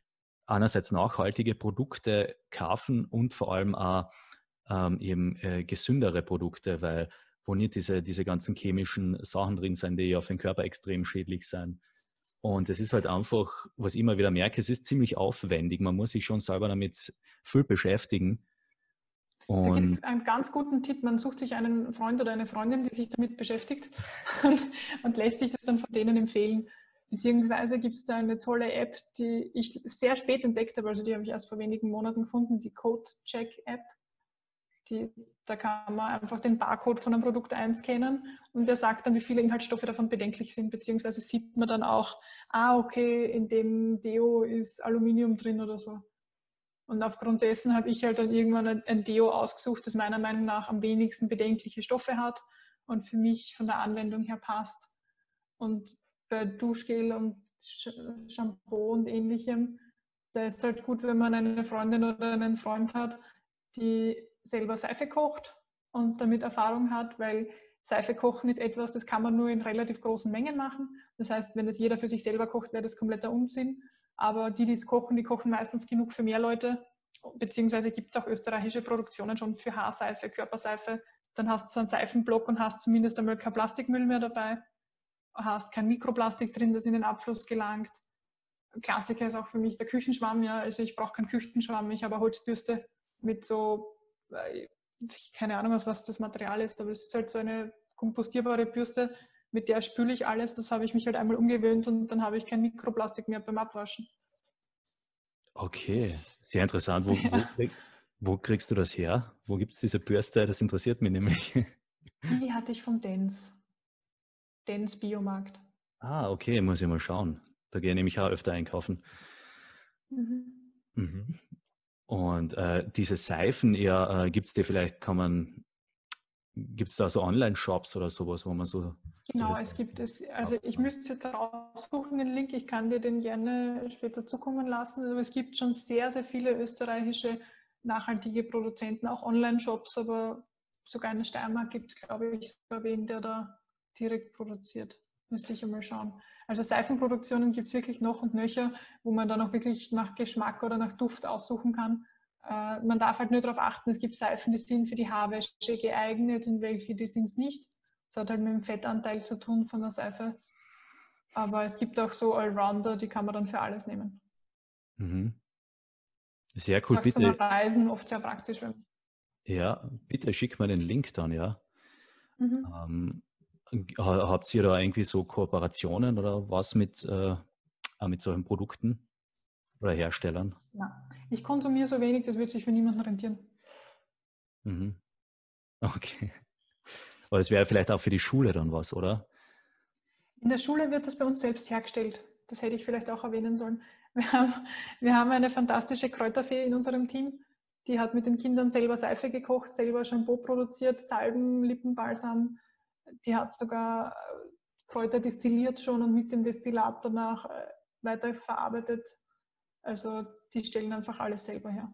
einerseits nachhaltige Produkte kaufen und vor allem auch ähm, eben äh, gesündere Produkte, weil wo nicht diese, diese ganzen chemischen Sachen drin sind, die ja für den Körper extrem schädlich sind. Und es ist halt einfach, was ich immer wieder merke, es ist ziemlich aufwendig. Man muss sich schon selber damit viel beschäftigen. Und da gibt es einen ganz guten Tipp. Man sucht sich einen Freund oder eine Freundin, die sich damit beschäftigt und, und lässt sich das dann von denen empfehlen. Beziehungsweise gibt es da eine tolle App, die ich sehr spät entdeckt habe, also die habe ich erst vor wenigen Monaten gefunden, die Code Check App. Die, da kann man einfach den Barcode von einem Produkt einscannen und der sagt dann, wie viele Inhaltsstoffe davon bedenklich sind, beziehungsweise sieht man dann auch, ah, okay, in dem Deo ist Aluminium drin oder so. Und aufgrund dessen habe ich halt dann irgendwann ein Deo ausgesucht, das meiner Meinung nach am wenigsten bedenkliche Stoffe hat und für mich von der Anwendung her passt. Und bei Duschgel und Shampoo und ähnlichem, da ist es halt gut, wenn man eine Freundin oder einen Freund hat, die selber Seife kocht und damit Erfahrung hat, weil Seife kochen ist etwas, das kann man nur in relativ großen Mengen machen. Das heißt, wenn das jeder für sich selber kocht, wäre das kompletter Unsinn. Aber die, die es kochen, die kochen meistens genug für mehr Leute. Beziehungsweise gibt es auch österreichische Produktionen schon für Haarseife, Körperseife. Dann hast du so einen Seifenblock und hast zumindest einmal kein Plastikmüll mehr dabei. Hast kein Mikroplastik drin, das in den Abfluss gelangt. Klassiker ist auch für mich der Küchenschwamm. Ja. Also ich brauche keinen Küchenschwamm, ich habe eine Holzbürste mit so keine Ahnung, was, was das Material ist, aber es ist halt so eine kompostierbare Bürste, mit der spüle ich alles. Das habe ich mich halt einmal umgewöhnt und dann habe ich kein Mikroplastik mehr beim Abwaschen. Okay, sehr interessant. Wo, ja. wo, krieg, wo kriegst du das her? Wo gibt es diese Bürste? Das interessiert mich nämlich. Die hatte ich vom Dens. Dens Biomarkt. Ah, okay, muss ich mal schauen. Da gehe ich nämlich auch öfter einkaufen. Mhm. Mhm. Und äh, diese Seifen, ja, äh, gibt es dir vielleicht, kann man, gibt es da so Online-Shops oder sowas, wo man so Genau, so es gibt es, also ich müsste jetzt raussuchen den Link, ich kann dir den gerne später zukommen lassen, aber es gibt schon sehr, sehr viele österreichische nachhaltige Produzenten, auch Online-Shops, aber sogar in der Steiermark gibt es, glaube ich, sogar wen, der da direkt produziert. Müsste ich einmal schauen. Also Seifenproduktionen gibt es wirklich noch und nöcher, wo man dann auch wirklich nach Geschmack oder nach Duft aussuchen kann. Äh, man darf halt nur darauf achten, es gibt Seifen, die sind für die Haarwäsche geeignet und welche, die sind es nicht. Das hat halt mit dem Fettanteil zu tun von der Seife. Aber es gibt auch so Allrounder, die kann man dann für alles nehmen. Mhm. Sehr cool, bitte. Reisen oft sehr praktisch. Ja, bitte schick mir den Link dann, ja. Mhm. Ähm, habt ihr da irgendwie so Kooperationen oder was mit, äh, mit solchen Produkten oder Herstellern? Na, ich konsumiere so wenig, das wird sich für niemanden rentieren. Mhm. Okay. Aber es wäre vielleicht auch für die Schule dann was, oder? In der Schule wird das bei uns selbst hergestellt. Das hätte ich vielleicht auch erwähnen sollen. Wir haben, wir haben eine fantastische Kräuterfee in unserem Team. Die hat mit den Kindern selber Seife gekocht, selber Shampoo produziert, Salben, Lippenbalsam. Die hat sogar äh, Kräuter destilliert schon und mit dem Destillat danach äh, weiterverarbeitet. Also die stellen einfach alles selber her.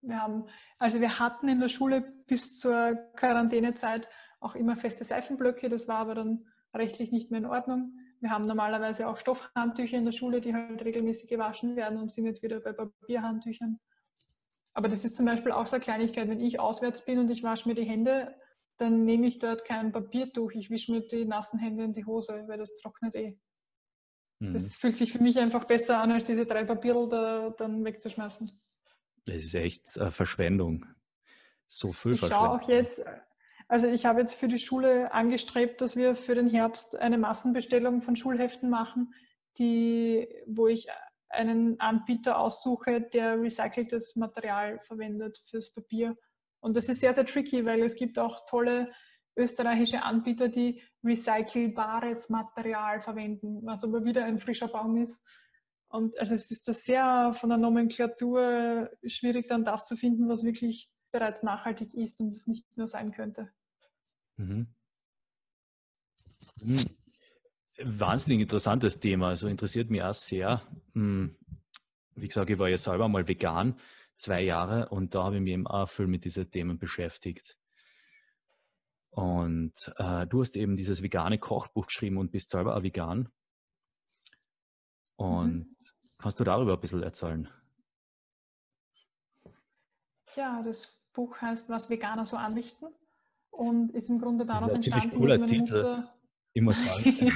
Wir haben, also wir hatten in der Schule bis zur Quarantänezeit auch immer feste Seifenblöcke, das war aber dann rechtlich nicht mehr in Ordnung. Wir haben normalerweise auch Stoffhandtücher in der Schule, die halt regelmäßig gewaschen werden und sind jetzt wieder bei Papierhandtüchern. Aber das ist zum Beispiel auch so eine Kleinigkeit, wenn ich auswärts bin und ich wasche mir die Hände, dann nehme ich dort kein Papiertuch, ich wische mir die nassen Hände in die Hose, weil das trocknet eh. Mhm. Das fühlt sich für mich einfach besser an, als diese drei Papiere da dann wegzuschmeißen. Das ist echt äh, Verschwendung. So viel ich Verschwendung. Ich schaue auch jetzt, also ich habe jetzt für die Schule angestrebt, dass wir für den Herbst eine Massenbestellung von Schulheften machen, die, wo ich einen Anbieter aussuche, der recyceltes Material verwendet fürs Papier. Und das ist sehr, sehr tricky, weil es gibt auch tolle österreichische Anbieter, die recycelbares Material verwenden, was aber wieder ein frischer Baum ist. Und also es ist da sehr von der Nomenklatur schwierig, dann das zu finden, was wirklich bereits nachhaltig ist und es nicht nur sein könnte. Mhm. Hm. Wahnsinnig interessantes Thema. Also interessiert mich auch sehr. Hm. Wie gesagt, ich war ja selber mal vegan, zwei Jahre, und da habe ich mich eben auch viel mit diesen Themen beschäftigt. Und äh, du hast eben dieses vegane Kochbuch geschrieben und bist selber auch vegan. Und mhm. kannst du darüber ein bisschen erzählen? Ja, das Buch heißt Was Veganer so anrichten und ist im Grunde daraus das ist ein entstanden, cooler dass meine Titel. Mutter... Ich muss sagen,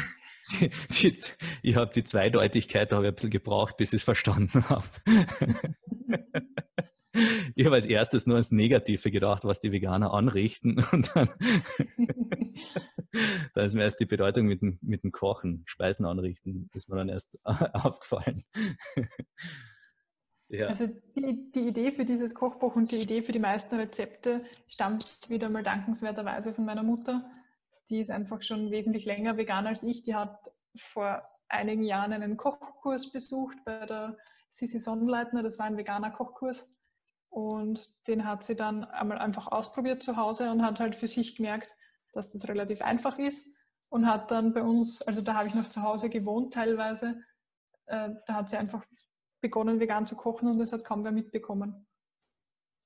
die, die, ich habe die Zweideutigkeit habe ich ein bisschen gebraucht, bis ich es verstanden habe. Ich habe als erstes nur ans Negative gedacht, was die Veganer anrichten und dann, da ist mir erst die Bedeutung mit dem, mit dem Kochen, Speisen anrichten, ist mir dann erst aufgefallen. Ja. Also die, die, Idee für dieses Kochbuch und die Idee für die meisten Rezepte stammt wieder mal dankenswerterweise von meiner Mutter. Die ist einfach schon wesentlich länger vegan als ich. Die hat vor einigen Jahren einen Kochkurs besucht bei der Sissi Sonnenleitner. Das war ein veganer Kochkurs. Und den hat sie dann einmal einfach ausprobiert zu Hause und hat halt für sich gemerkt, dass das relativ einfach ist. Und hat dann bei uns, also da habe ich noch zu Hause gewohnt teilweise, äh, da hat sie einfach begonnen, vegan zu kochen und das hat kaum wer mitbekommen.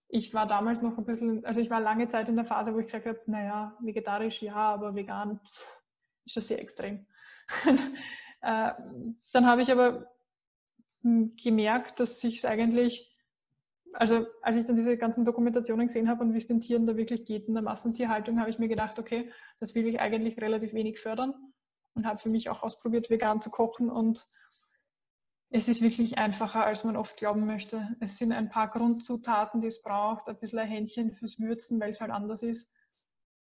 Ich war damals noch ein bisschen, also ich war lange Zeit in der Phase, wo ich gesagt habe, naja, vegetarisch ja, aber vegan pff, ist schon sehr extrem. äh, dann habe ich aber hm, gemerkt, dass sich es eigentlich, also als ich dann diese ganzen Dokumentationen gesehen habe und wie es den Tieren da wirklich geht in der Massentierhaltung, habe ich mir gedacht, okay, das will ich eigentlich relativ wenig fördern und habe für mich auch ausprobiert, vegan zu kochen und es ist wirklich einfacher, als man oft glauben möchte. Es sind ein paar Grundzutaten, die es braucht, ein bisschen ein Händchen fürs Würzen, weil es halt anders ist.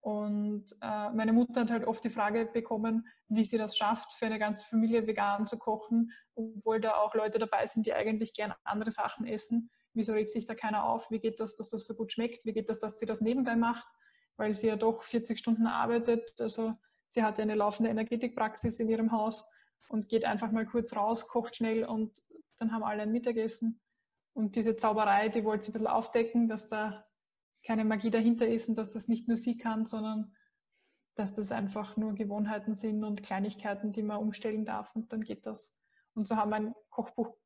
Und äh, meine Mutter hat halt oft die Frage bekommen, wie sie das schafft, für eine ganze Familie vegan zu kochen, obwohl da auch Leute dabei sind, die eigentlich gerne andere Sachen essen. Wieso regt sich da keiner auf? Wie geht das, dass das so gut schmeckt? Wie geht das, dass sie das nebenbei macht? Weil sie ja doch 40 Stunden arbeitet. Also sie hat ja eine laufende Energetikpraxis in ihrem Haus und geht einfach mal kurz raus, kocht schnell und dann haben alle ein Mittagessen. Und diese Zauberei, die wollte sie ein bisschen aufdecken, dass da keine Magie dahinter ist und dass das nicht nur sie kann, sondern dass das einfach nur Gewohnheiten sind und Kleinigkeiten, die man umstellen darf und dann geht das. Und so haben wir ein Kochbuch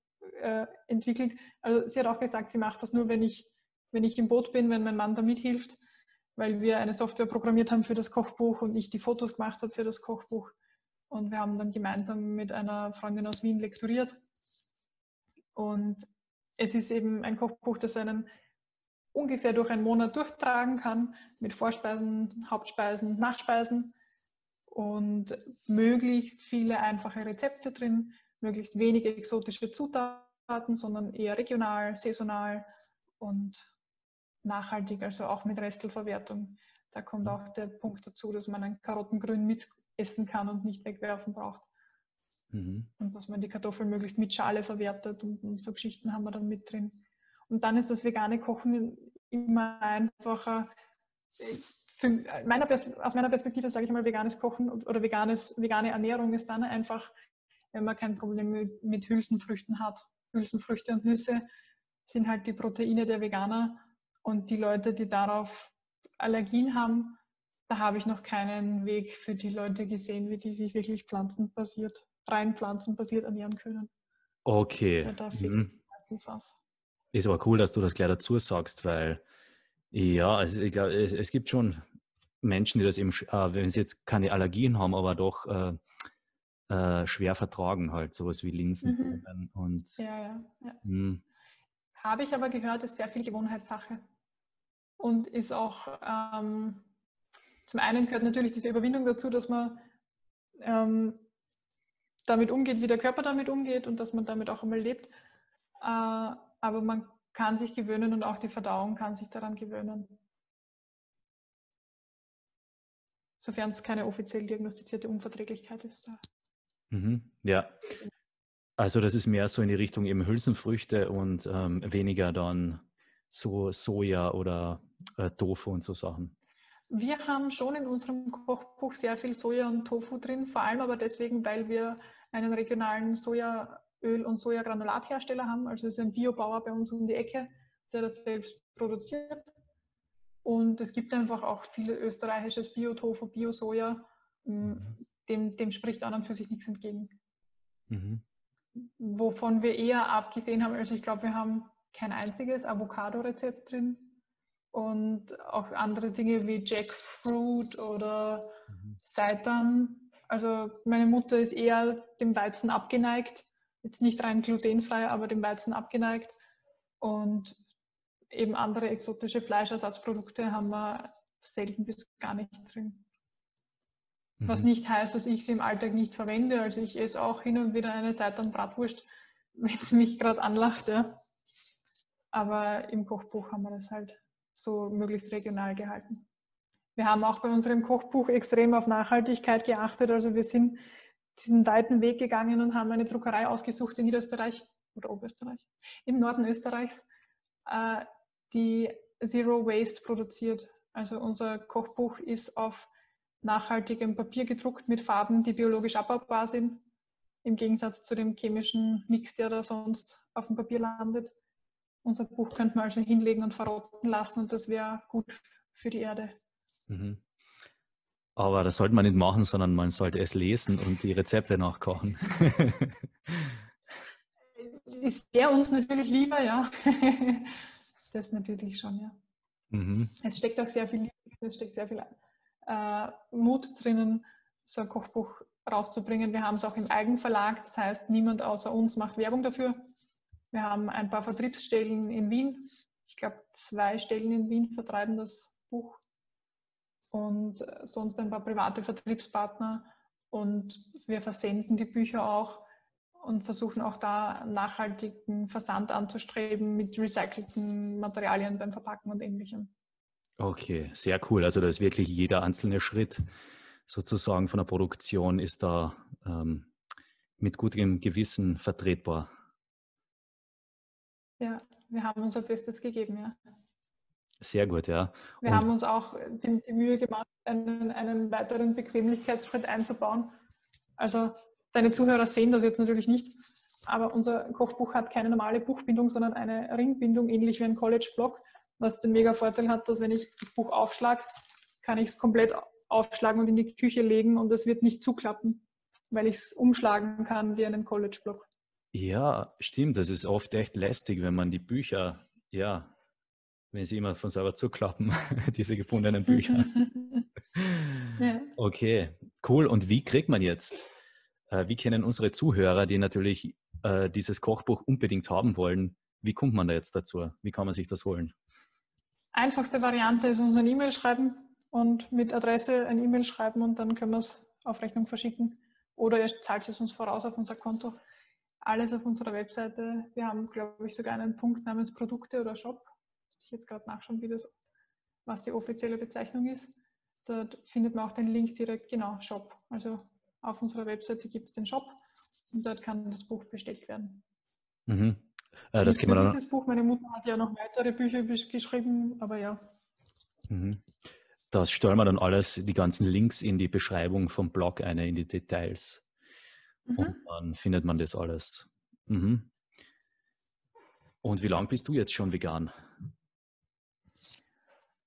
äh, entwickelt. Also sie hat auch gesagt, sie macht das nur, wenn ich, wenn ich im Boot bin, wenn mein Mann da mithilft, weil wir eine Software programmiert haben für das Kochbuch und ich die Fotos gemacht habe für das Kochbuch. Und wir haben dann gemeinsam mit einer Freundin aus Wien lektoriert. Und es ist eben ein Kochbuch, das einen ungefähr durch einen Monat durchtragen kann, mit Vorspeisen, Hauptspeisen, Nachspeisen und möglichst viele einfache Rezepte drin, möglichst wenige exotische Zutaten, sondern eher regional, saisonal und nachhaltig, also auch mit Restelverwertung. Da kommt auch der Punkt dazu, dass man ein Karottengrün mitessen kann und nicht wegwerfen braucht. Mhm. Und dass man die Kartoffeln möglichst mit Schale verwertet und, und, so Geschichten haben wir dann mit drin. Und dann ist das vegane Kochen immer einfacher. Meiner, aus meiner Perspektive sage ich mal, veganes Kochen oder veganes, vegane Ernährung ist dann einfach, wenn man kein Problem mit, mit Hülsenfrüchten hat. Hülsenfrüchte und Nüsse sind halt die Proteine der Veganer und die Leute, die darauf Allergien haben, da habe ich noch keinen Weg für die Leute gesehen, wie die sich wirklich pflanzenbasiert, rein pflanzenbasiert ernähren können. Okay. Ja, da fehlt mhm. meistens was. Ist aber cool, dass du das gleich dazu sagst, weil ja, also ich glaube, es, es, gibt schon Menschen, die das eben, äh, wenn sie jetzt keine Allergien haben, aber doch äh, äh, schwer vertragen, halt sowas wie Linsen. Mhm. Und, ja, ja. ja. Hm. Habe ich aber gehört, ist sehr viel Gewohnheitssache. Und ist auch, ähm, zum einen gehört natürlich diese Überwindung dazu, dass man ähm, damit umgeht, wie der Körper damit umgeht und dass man damit auch einmal lebt. Äh, aber man kann sich gewöhnen und auch die Verdauung kann sich daran gewöhnen. Sofern es keine offiziell diagnostizierte Unverträglichkeit ist. Mhm, ja. Also das ist mehr so in die Richtung eben Hülsenfrüchte und ähm, weniger dann so Soja oder äh, Tofu und so Sachen. Wir haben schon in unserem Kochbuch sehr viel Soja und Tofu drin, vor allem aber deswegen, weil wir einen regionalen Soja Öl- und Sojagranulathersteller haben. Also es ist ein Biobauer bei uns um die Ecke, der das selbst produziert. Und es gibt einfach auch viel österreichisches Bio-Tofu, Bio-Soja. Mm, mhm. Dem, dem spricht an und für sich nichts entgegen. Mhm. Wovon wir eher abgesehen haben, also ich glaube, wir haben kein einziges Avocado-Rezept drin. Und auch andere Dinge wie Jackfruit oder mhm. Seitan. Also meine Mutter ist eher dem Weizen abgeneigt jetzt nicht rein glutenfrei, aber dem Weizen abgeneigt. Und eben andere exotische Fleischersatzprodukte haben wir selten bis gar nicht drin. Mhm. Was nicht heißt, dass ich sie im Alltag nicht verwende. Also ich esse auch hin und wieder eine Seitan Bratwurst, wenn es mich gerade anlacht. Ja. Aber im Kochbuch haben wir das halt so möglichst regional gehalten. Wir haben auch bei unserem Kochbuch extrem auf Nachhaltigkeit geachtet. Also wir sind diesen weiten Weg gegangen und haben eine Druckerei ausgesucht in Niederösterreich oder Oberösterreich, im Norden Österreichs, äh, die Zero Waste produziert. Also unser Kochbuch ist auf nachhaltigem Papier gedruckt mit Farben, die biologisch abbaubar sind, im Gegensatz zu dem chemischen Mix, der da sonst auf dem Papier landet. Unser Buch könnte man also hinlegen und verrotten lassen und das wäre gut für die Erde. Mhm. Aber das sollte man nicht machen, sondern man sollte es lesen und die Rezepte nachkochen. Ist wäre uns natürlich lieber, ja. Das natürlich schon, ja. Mhm. Es steckt auch sehr viel, es steckt sehr viel äh, Mut drinnen, so ein Kochbuch rauszubringen. Wir haben es auch im Eigenverlag, das heißt, niemand außer uns macht Werbung dafür. Wir haben ein paar Vertriebsstellen in Wien. Ich glaube, zwei Stellen in Wien vertreiben das Buch und äh, sonst ein paar private Vertriebspartner. Und wir versenden die Bücher auch und versuchen auch da nachhaltigen Versand anzustreben mit recycelten Materialien beim Verpacken und ähnlichem. Okay, sehr cool. Also da ist wirklich jeder einzelne Schritt sozusagen von der Produktion ist da ähm, mit gutem Gewissen vertretbar. Ja, wir haben unser Bestes gegeben, ja. Sehr gut, ja. Wir Und haben uns auch die, die Mühe gemacht, einen, einen, weiteren Bequemlichkeitsschritt einzubauen. Also deine Zuhörer sehen das jetzt natürlich nicht, aber unser Kochbuch hat keine normale Buchbindung, sondern eine Ringbindung, ähnlich wie ein College-Blog, was den mega Vorteil hat, dass wenn ich das Buch aufschlage, kann ich es komplett aufschlagen und in die Küche legen und es wird nicht zuklappen, weil ich es umschlagen kann wie einen College-Block. Ja, stimmt. Das ist oft echt lästig, wenn man die Bücher, ja, wenn sie immer von selber zuklappen, diese gebundenen Bücher. ja. Okay, cool. Und wie kriegt man jetzt, äh, wie kennen unsere Zuhörer, die natürlich äh, dieses Kochbuch unbedingt haben wollen, wie kommt man da jetzt dazu? Wie kann man sich das holen? Einfachste Variante ist uns ein E-Mail schreiben und mit Adresse ein E-Mail schreiben und dann können wir es auf Rechnung verschicken. Oder ihr zahlt es uns voraus auf unser Konto. Alles auf unserer Webseite. Wir haben, glaube ich, sogar einen Punkt namens Produkte oder Shop. Ich jetzt gerade nachschauen, wie das, was die offizielle Bezeichnung ist. Dort findet man auch den Link direkt, genau, Shop. Also auf unserer Webseite gibt es den Shop und dort kann das Buch bestellt werden. Mhm. Äh, das kann man Buch. Meine Mutter hat ja noch weitere Bücher geschrieben, aber ja. Mhm. Das stellen wir dann alles, die ganzen Links in die Beschreibung vom Blog ein, in die Details. Mhm. Und dann findet man das alles. Mhm. Und wie lange bist du jetzt schon vegan?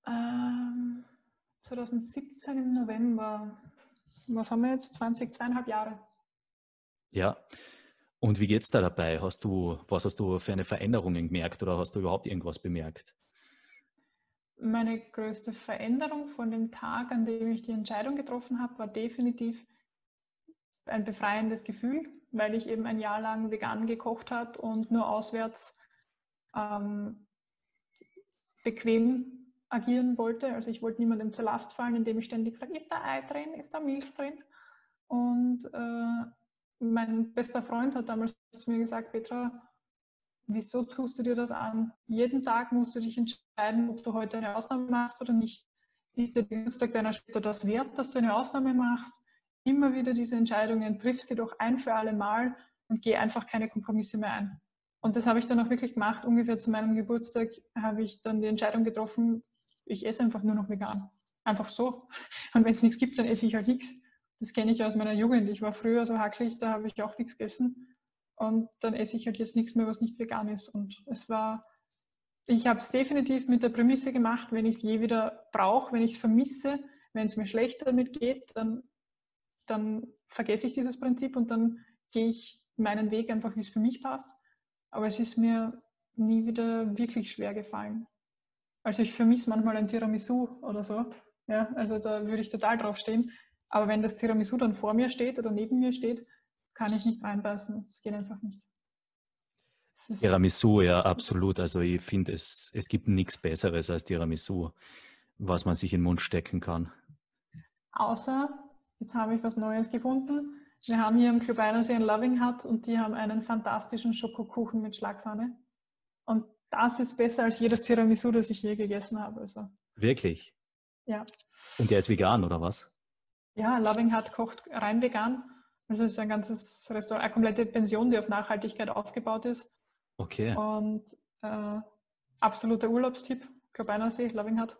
Ähm, 2017 im November. Was haben wir jetzt? 20, zweieinhalb Jahre. Ja. Und wie geht es da dabei? Hast du, was hast du für eine Veränderung gemerkt oder hast du überhaupt irgendwas bemerkt? Meine größte Veränderung von dem Tag, an dem ich die Entscheidung getroffen habe, war definitiv ein befreiendes Gefühl, weil ich eben ein Jahr lang vegan gekocht habe und nur auswärts ähm, bequem agieren wollte. Also ich wollte niemandem zur Last fallen, indem ich ständig frage, ist da Ei drin, ist da Milch drin? Und äh, mein bester Freund hat damals zu mir gesagt, Petra, wieso tust du dir das an? Jeden Tag musst du dich entscheiden, ob du heute eine Ausnahme machst oder nicht. Ist der Dienstag deiner Schwester das wert, dass du eine Ausnahme machst? Immer wieder diese Entscheidungen, triff sie doch ein für alle Mal und geh einfach keine Kompromisse mehr ein. Und das habe ich dann auch wirklich gemacht. Ungefähr zu meinem Geburtstag habe ich dann die Entscheidung getroffen, ich esse einfach nur noch vegan. Einfach so. Und wenn es nichts gibt, dann esse ich halt nichts. Das kenne ich aus meiner Jugend. Ich war früher so hackelig, da habe ich auch nichts gegessen. Und dann esse ich halt jetzt nichts mehr, was nicht vegan ist. Und es war, ich habe es definitiv mit der Prämisse gemacht, wenn ich es je wieder brauche, wenn ich es vermisse, wenn es mir schlecht damit geht, dann, dann vergesse ich dieses Prinzip und dann gehe ich meinen Weg einfach, wie es für mich passt. Aber es ist mir nie wieder wirklich schwer gefallen. Also ich vermisse manchmal ein Tiramisu oder so. Ja, also da würde ich total drauf stehen. Aber wenn das Tiramisu dann vor mir steht oder neben mir steht, kann ich nicht reinbeißen. Es geht einfach nicht. Tiramisu, ja, absolut. Also ich finde, es, es gibt nichts Besseres als Tiramisu, was man sich in den Mund stecken kann. Außer, jetzt habe ich was Neues gefunden. Wir haben hier im Club Einersee ein Loving Hut und die haben einen fantastischen Schokokuchen mit Schlagsahne. Und das ist besser als jedes Tiramisu, das ich je gegessen habe. Also. Wirklich? Ja. Und der ist vegan, oder was? Ja, Loving Heart kocht rein vegan. Also es ist ein ganzes Restaurant, eine komplette Pension, die auf Nachhaltigkeit aufgebaut ist. Okay. Und äh, absoluter Urlaubstipp, See, Loving Heart.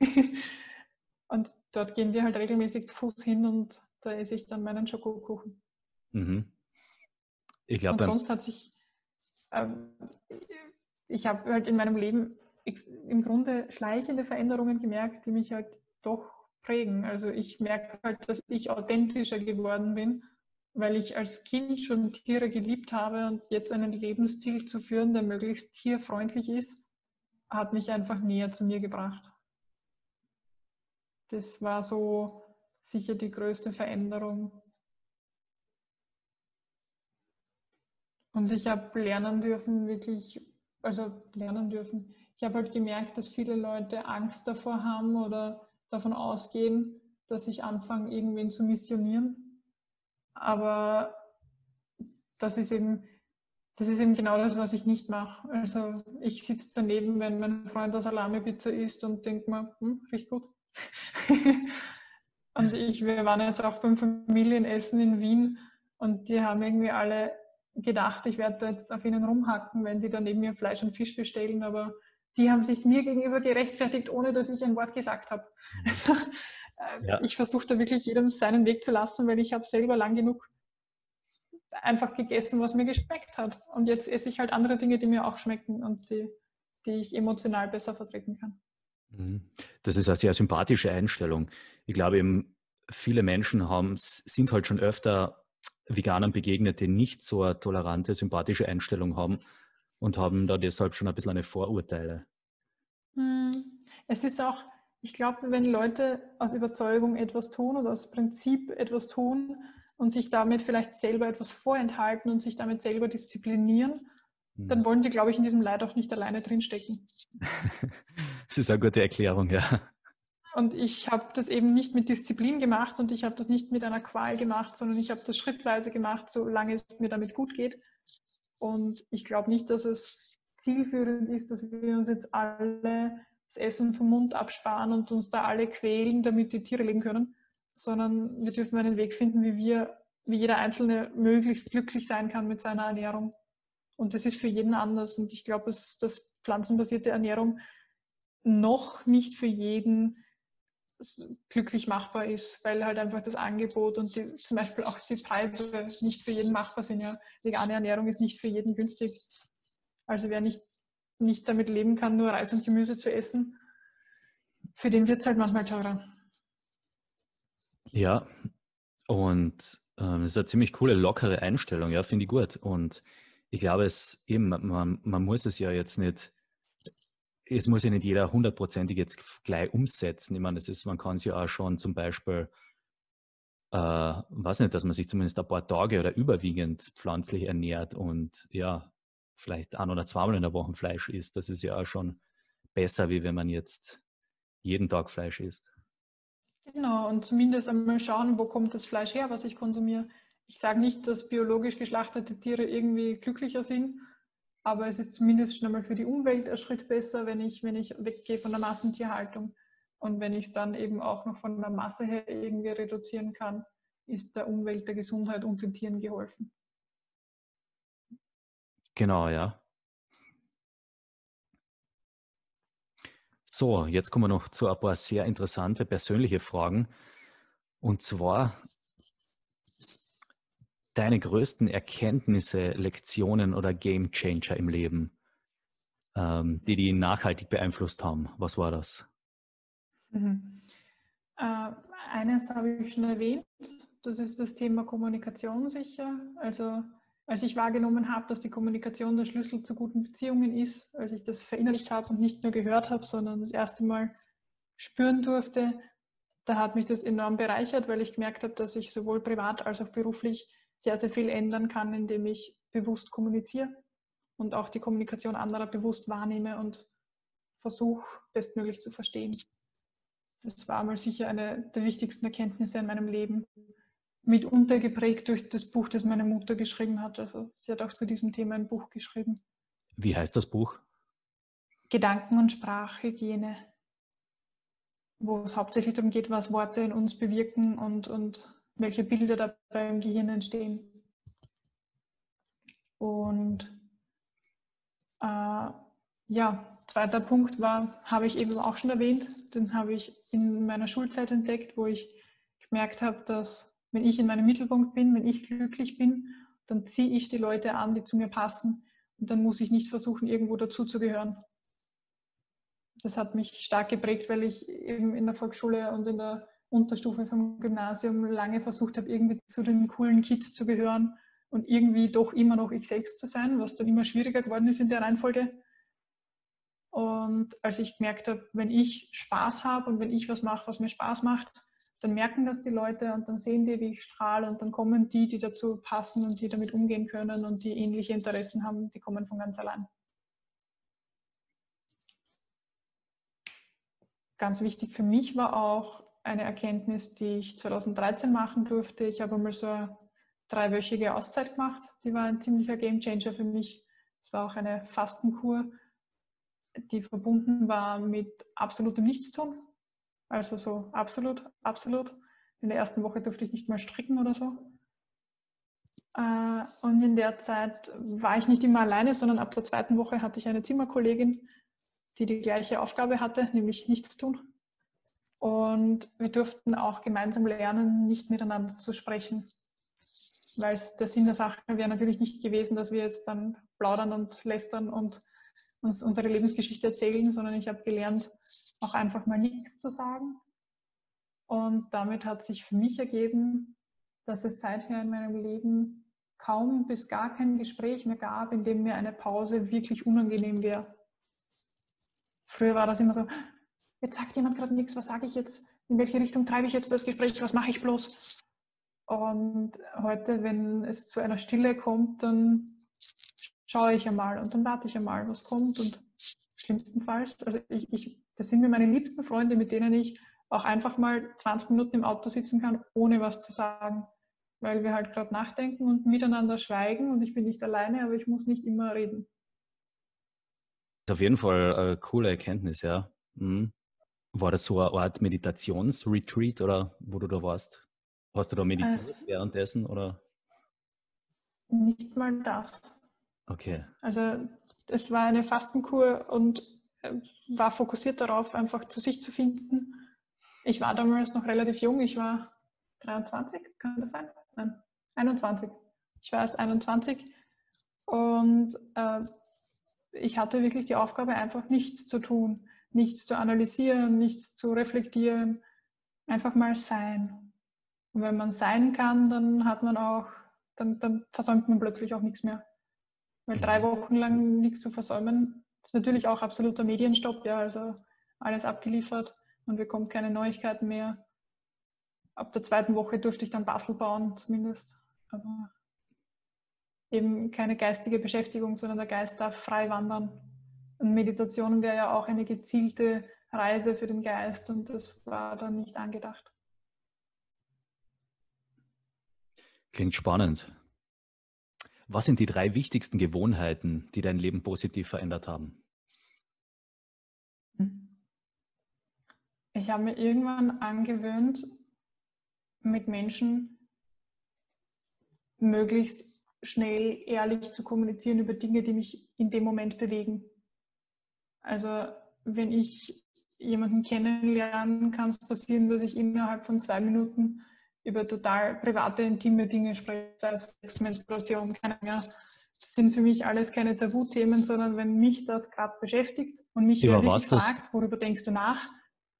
und dort gehen wir halt regelmäßig zu Fuß hin und da esse ich dann meinen Schokokuchen. Mhm. Ich glaube. Und sonst hat sich, ähm, ich habe halt in meinem Leben im Grunde schleichende Veränderungen gemerkt, die mich halt doch prägen. Also ich merke halt, dass ich authentischer geworden bin, weil ich als Kind schon Tiere geliebt habe und jetzt einen Lebensstil zu führen, der möglichst tierfreundlich ist, hat mich einfach näher zu mir gebracht. Das war so sicher die größte Veränderung. Und ich habe lernen dürfen, wirklich, also lernen dürfen. Ich habe halt gemerkt, dass viele Leute Angst davor haben oder davon ausgehen, dass ich anfange, irgendwen zu missionieren. Aber das ist eben, das ist eben genau das, was ich nicht mache. Also ich sitze daneben, wenn mein Freund eine Salami-Pizza isst und denke mir, hm, riecht gut. und ich, wir waren jetzt auch beim Familienessen in Wien und die haben irgendwie alle gedacht, ich werde jetzt auf ihnen rumhacken, wenn die dann neben mir Fleisch und Fisch bestellen, aber die haben sich mir gegenüber gerechtfertigt, ohne dass ich ein Wort gesagt habe. Also, äh, ja. Ich versuche da wirklich jedem seinen Weg zu lassen, weil ich habe selber lang genug einfach gegessen, was mir geschmeckt hat. Und jetzt esse ich halt andere Dinge, die mir auch schmecken und die, die ich emotional besser vertreten kann. Mhm. Das ist eine sehr sympathische Einstellung. Ich glaube eben, viele Menschen haben, sind halt schon öfter Veganern begegnet, die nicht so eine tolerante, sympathische Einstellung haben und haben da deshalb schon ein bisschen eine Vorurteile. Hm. Es ist auch, ich glaube, wenn Leute aus Überzeugung etwas tun oder aus Prinzip etwas tun und sich damit vielleicht selber etwas vorenthalten und sich damit selber disziplinieren, dann hm. wollen sie, glaube ich, in diesem Leid auch nicht alleine drinstecken. das ist eine gute Erklärung, ja. Und ich habe das eben nicht mit Disziplin gemacht und ich habe das nicht mit einer Qual gemacht, sondern ich habe das schrittweise gemacht, solange es mir damit gut geht. Und ich glaube nicht, dass es zielführend ist, dass wir uns jetzt alle das Essen vom Mund absparen und uns da alle quälen, damit die Tiere leben können, sondern wir dürfen einen Weg finden, wie wir, wie jeder Einzelne möglichst glücklich sein kann mit seiner Ernährung. Und das ist für jeden anders. Und ich glaube, dass, dass pflanzenbasierte Ernährung noch nicht für jeden glücklich machbar ist, weil halt einfach das Angebot und die, zum Beispiel auch die Preise nicht für jeden machbar sind. Ja. Vegane Ernährung ist nicht für jeden günstig. Also wer nicht, nicht damit leben kann, nur Reis und Gemüse zu essen, für den wird es halt manchmal teurer. Ja, und ähm, ist eine ziemlich coole, lockere Einstellung, ja, finde ich gut. Und ich glaube, es eben, man, man muss es ja jetzt nicht es muss ja nicht jeder hundertprozentig jetzt gleich umsetzen. Ich meine, das ist, man kann es ja auch schon zum Beispiel, äh, weiß nicht, dass man sich zumindest ein paar Tage oder überwiegend pflanzlich ernährt und ja, vielleicht ein oder zweimal in der Woche Fleisch isst. Das ist ja auch schon besser, wie wenn man jetzt jeden Tag Fleisch isst. Genau, und zumindest einmal schauen, wo kommt das Fleisch her, was ich konsumiere. Ich sage nicht, dass biologisch geschlachtete Tiere irgendwie glücklicher sind, aber es ist zumindest schon einmal für die Umwelt ein Schritt besser, wenn ich, wenn ich weggehe von der Massentierhaltung. Und wenn ich es dann eben auch noch von der Masse her irgendwie reduzieren kann, ist der Umwelt, der Gesundheit und den Tieren geholfen. Genau, ja. So, jetzt kommen wir noch zu ein paar sehr interessante persönliche Fragen. Und zwar, deine größten Erkenntnisse, Lektionen oder Game Changer im Leben, ähm, die die nachhaltig beeinflusst haben? Was war das? Mhm. Äh, eines habe ich schon erwähnt, das ist das Thema Kommunikation sicher. Also als ich wahrgenommen habe, dass die Kommunikation der Schlüssel zu guten Beziehungen ist, als ich das verinnerlicht habe und nicht nur gehört habe, sondern das erste Mal spüren durfte, da hat mich das enorm bereichert, weil ich gemerkt habe, dass ich sowohl privat als auch beruflich sehr, sehr viel ändern kann, indem ich bewusst kommuniziere und auch die Kommunikation anderer bewusst wahrnehme und versuche, bestmöglich zu verstehen. Das war mal sicher eine der wichtigsten Erkenntnisse in meinem Leben. Mitunter geprägt durch das Buch, das meine Mutter geschrieben hat. Also sie hat auch zu diesem Thema ein Buch geschrieben. Wie heißt das Buch? Gedanken- und Sprachhygiene, wo es hauptsächlich darum geht, was Worte in uns bewirken und, und welche Bilder dabei im Gehirn entstehen. Und äh, ja, zweiter Punkt war, habe ich eben auch schon erwähnt, den habe ich in meiner Schulzeit entdeckt, wo ich gemerkt habe, dass wenn ich in meinem Mittelpunkt bin, wenn ich glücklich bin, dann ziehe ich die Leute an, die zu mir passen und dann muss ich nicht versuchen, irgendwo dazuzugehören. Das hat mich stark geprägt, weil ich eben in der Volksschule und in der Unterstufe vom Gymnasium lange versucht habe, irgendwie zu den coolen Kids zu gehören und irgendwie doch immer noch ich selbst zu sein, was dann immer schwieriger geworden ist in der Reihenfolge. Und als ich gemerkt habe, wenn ich Spaß habe und wenn ich was mache, was mir Spaß macht, dann merken das die Leute und dann sehen die, wie ich strahle und dann kommen die, die dazu passen und die damit umgehen können und die ähnliche Interessen haben, die kommen von ganz allein. Ganz wichtig für mich war auch, eine Erkenntnis, die ich 2013 machen durfte. Ich habe einmal so eine dreiwöchige Auszeit gemacht. Die war ein ziemlicher Gamechanger für mich. Es war auch eine Fastenkur, die verbunden war mit absolutem Nichtstun. Also so absolut, absolut. In der ersten Woche durfte ich nicht mal stricken oder so. Äh, und in der Zeit war ich nicht immer alleine, sondern ab der zweiten Woche hatte ich eine Zimmerkollegin, die die gleiche Aufgabe hatte, nämlich nichts tun. Und wir durften auch gemeinsam lernen, nicht miteinander zu sprechen. Weil der Sinn der Sache wäre natürlich nicht gewesen, dass wir jetzt dann plaudern und lästern und uns unsere Lebensgeschichte erzählen, sondern ich habe gelernt, auch einfach mal nichts zu sagen. Und damit hat sich für mich ergeben, dass es seither in meinem Leben kaum bis gar kein Gespräch mehr gab, in dem mir eine Pause wirklich unangenehm wäre. Früher war das immer so, jetzt sagt jemand gerade nichts, was sage ich jetzt, in welche Richtung treibe ich jetzt das Gespräch, was mache ich bloß? Und heute, wenn es zu einer Stille kommt, dann schaue ich einmal und dann warte ich einmal, was kommt. Und schlimmstenfalls, also ich, ich, das sind mir meine liebsten Freunde, mit denen ich auch einfach mal 20 Minuten im Auto sitzen kann, ohne was zu sagen. Weil wir halt gerade nachdenken und miteinander schweigen und ich bin nicht alleine, aber ich muss nicht immer reden. Das ist auf jeden Fall eine coole Erkenntnis, ja. Mhm. War das so eine Art Meditationsretreat oder wo du da warst? Hast du da meditiert also, währenddessen oder? Nicht mal das. Okay. Also es war eine Fastenkur und äh, war fokussiert darauf, einfach zu sich zu finden. Ich war damals noch relativ jung, ich war 23, kann das sein? Nein, 21. Ich war erst 21 und äh, ich hatte wirklich die Aufgabe, einfach nichts zu tun, nichts zu analysieren, nichts zu reflektieren, einfach mal sein. Und wenn man sein kann, dann hat man auch, dann, dann versäumt man plötzlich auch nichts mehr. Weil drei mhm. Wochen lang nichts zu versäumen, ist natürlich auch absoluter Medienstopp, ja, also alles abgeliefert, man bekommt keine Neuigkeiten mehr. Ab der zweiten Woche durfte ich dann Basel bauen, zumindest. Aber eben keine geistige Beschäftigung, sondern der Geist darf frei wandern. Und Meditation wäre ja auch eine gezielte Reise für den Geist und das war dann nicht angedacht. Klingt spannend. Was sind die drei wichtigsten Gewohnheiten, die dein Leben positiv verändert haben? Ich habe mir irgendwann angewöhnt, mit Menschen möglichst schnell ehrlich zu kommunizieren über Dinge, die mich in dem Moment bewegen. Also wenn ich jemanden kennenlernen, kann es passieren, dass ich innerhalb von zwei Minuten über total private, intime Dinge spreche, sei es Sex, Menstruation, keine mehr. Das sind für mich alles keine Tabuthemen, sondern wenn mich das gerade beschäftigt und mich über was fragt, das, worüber denkst du nach?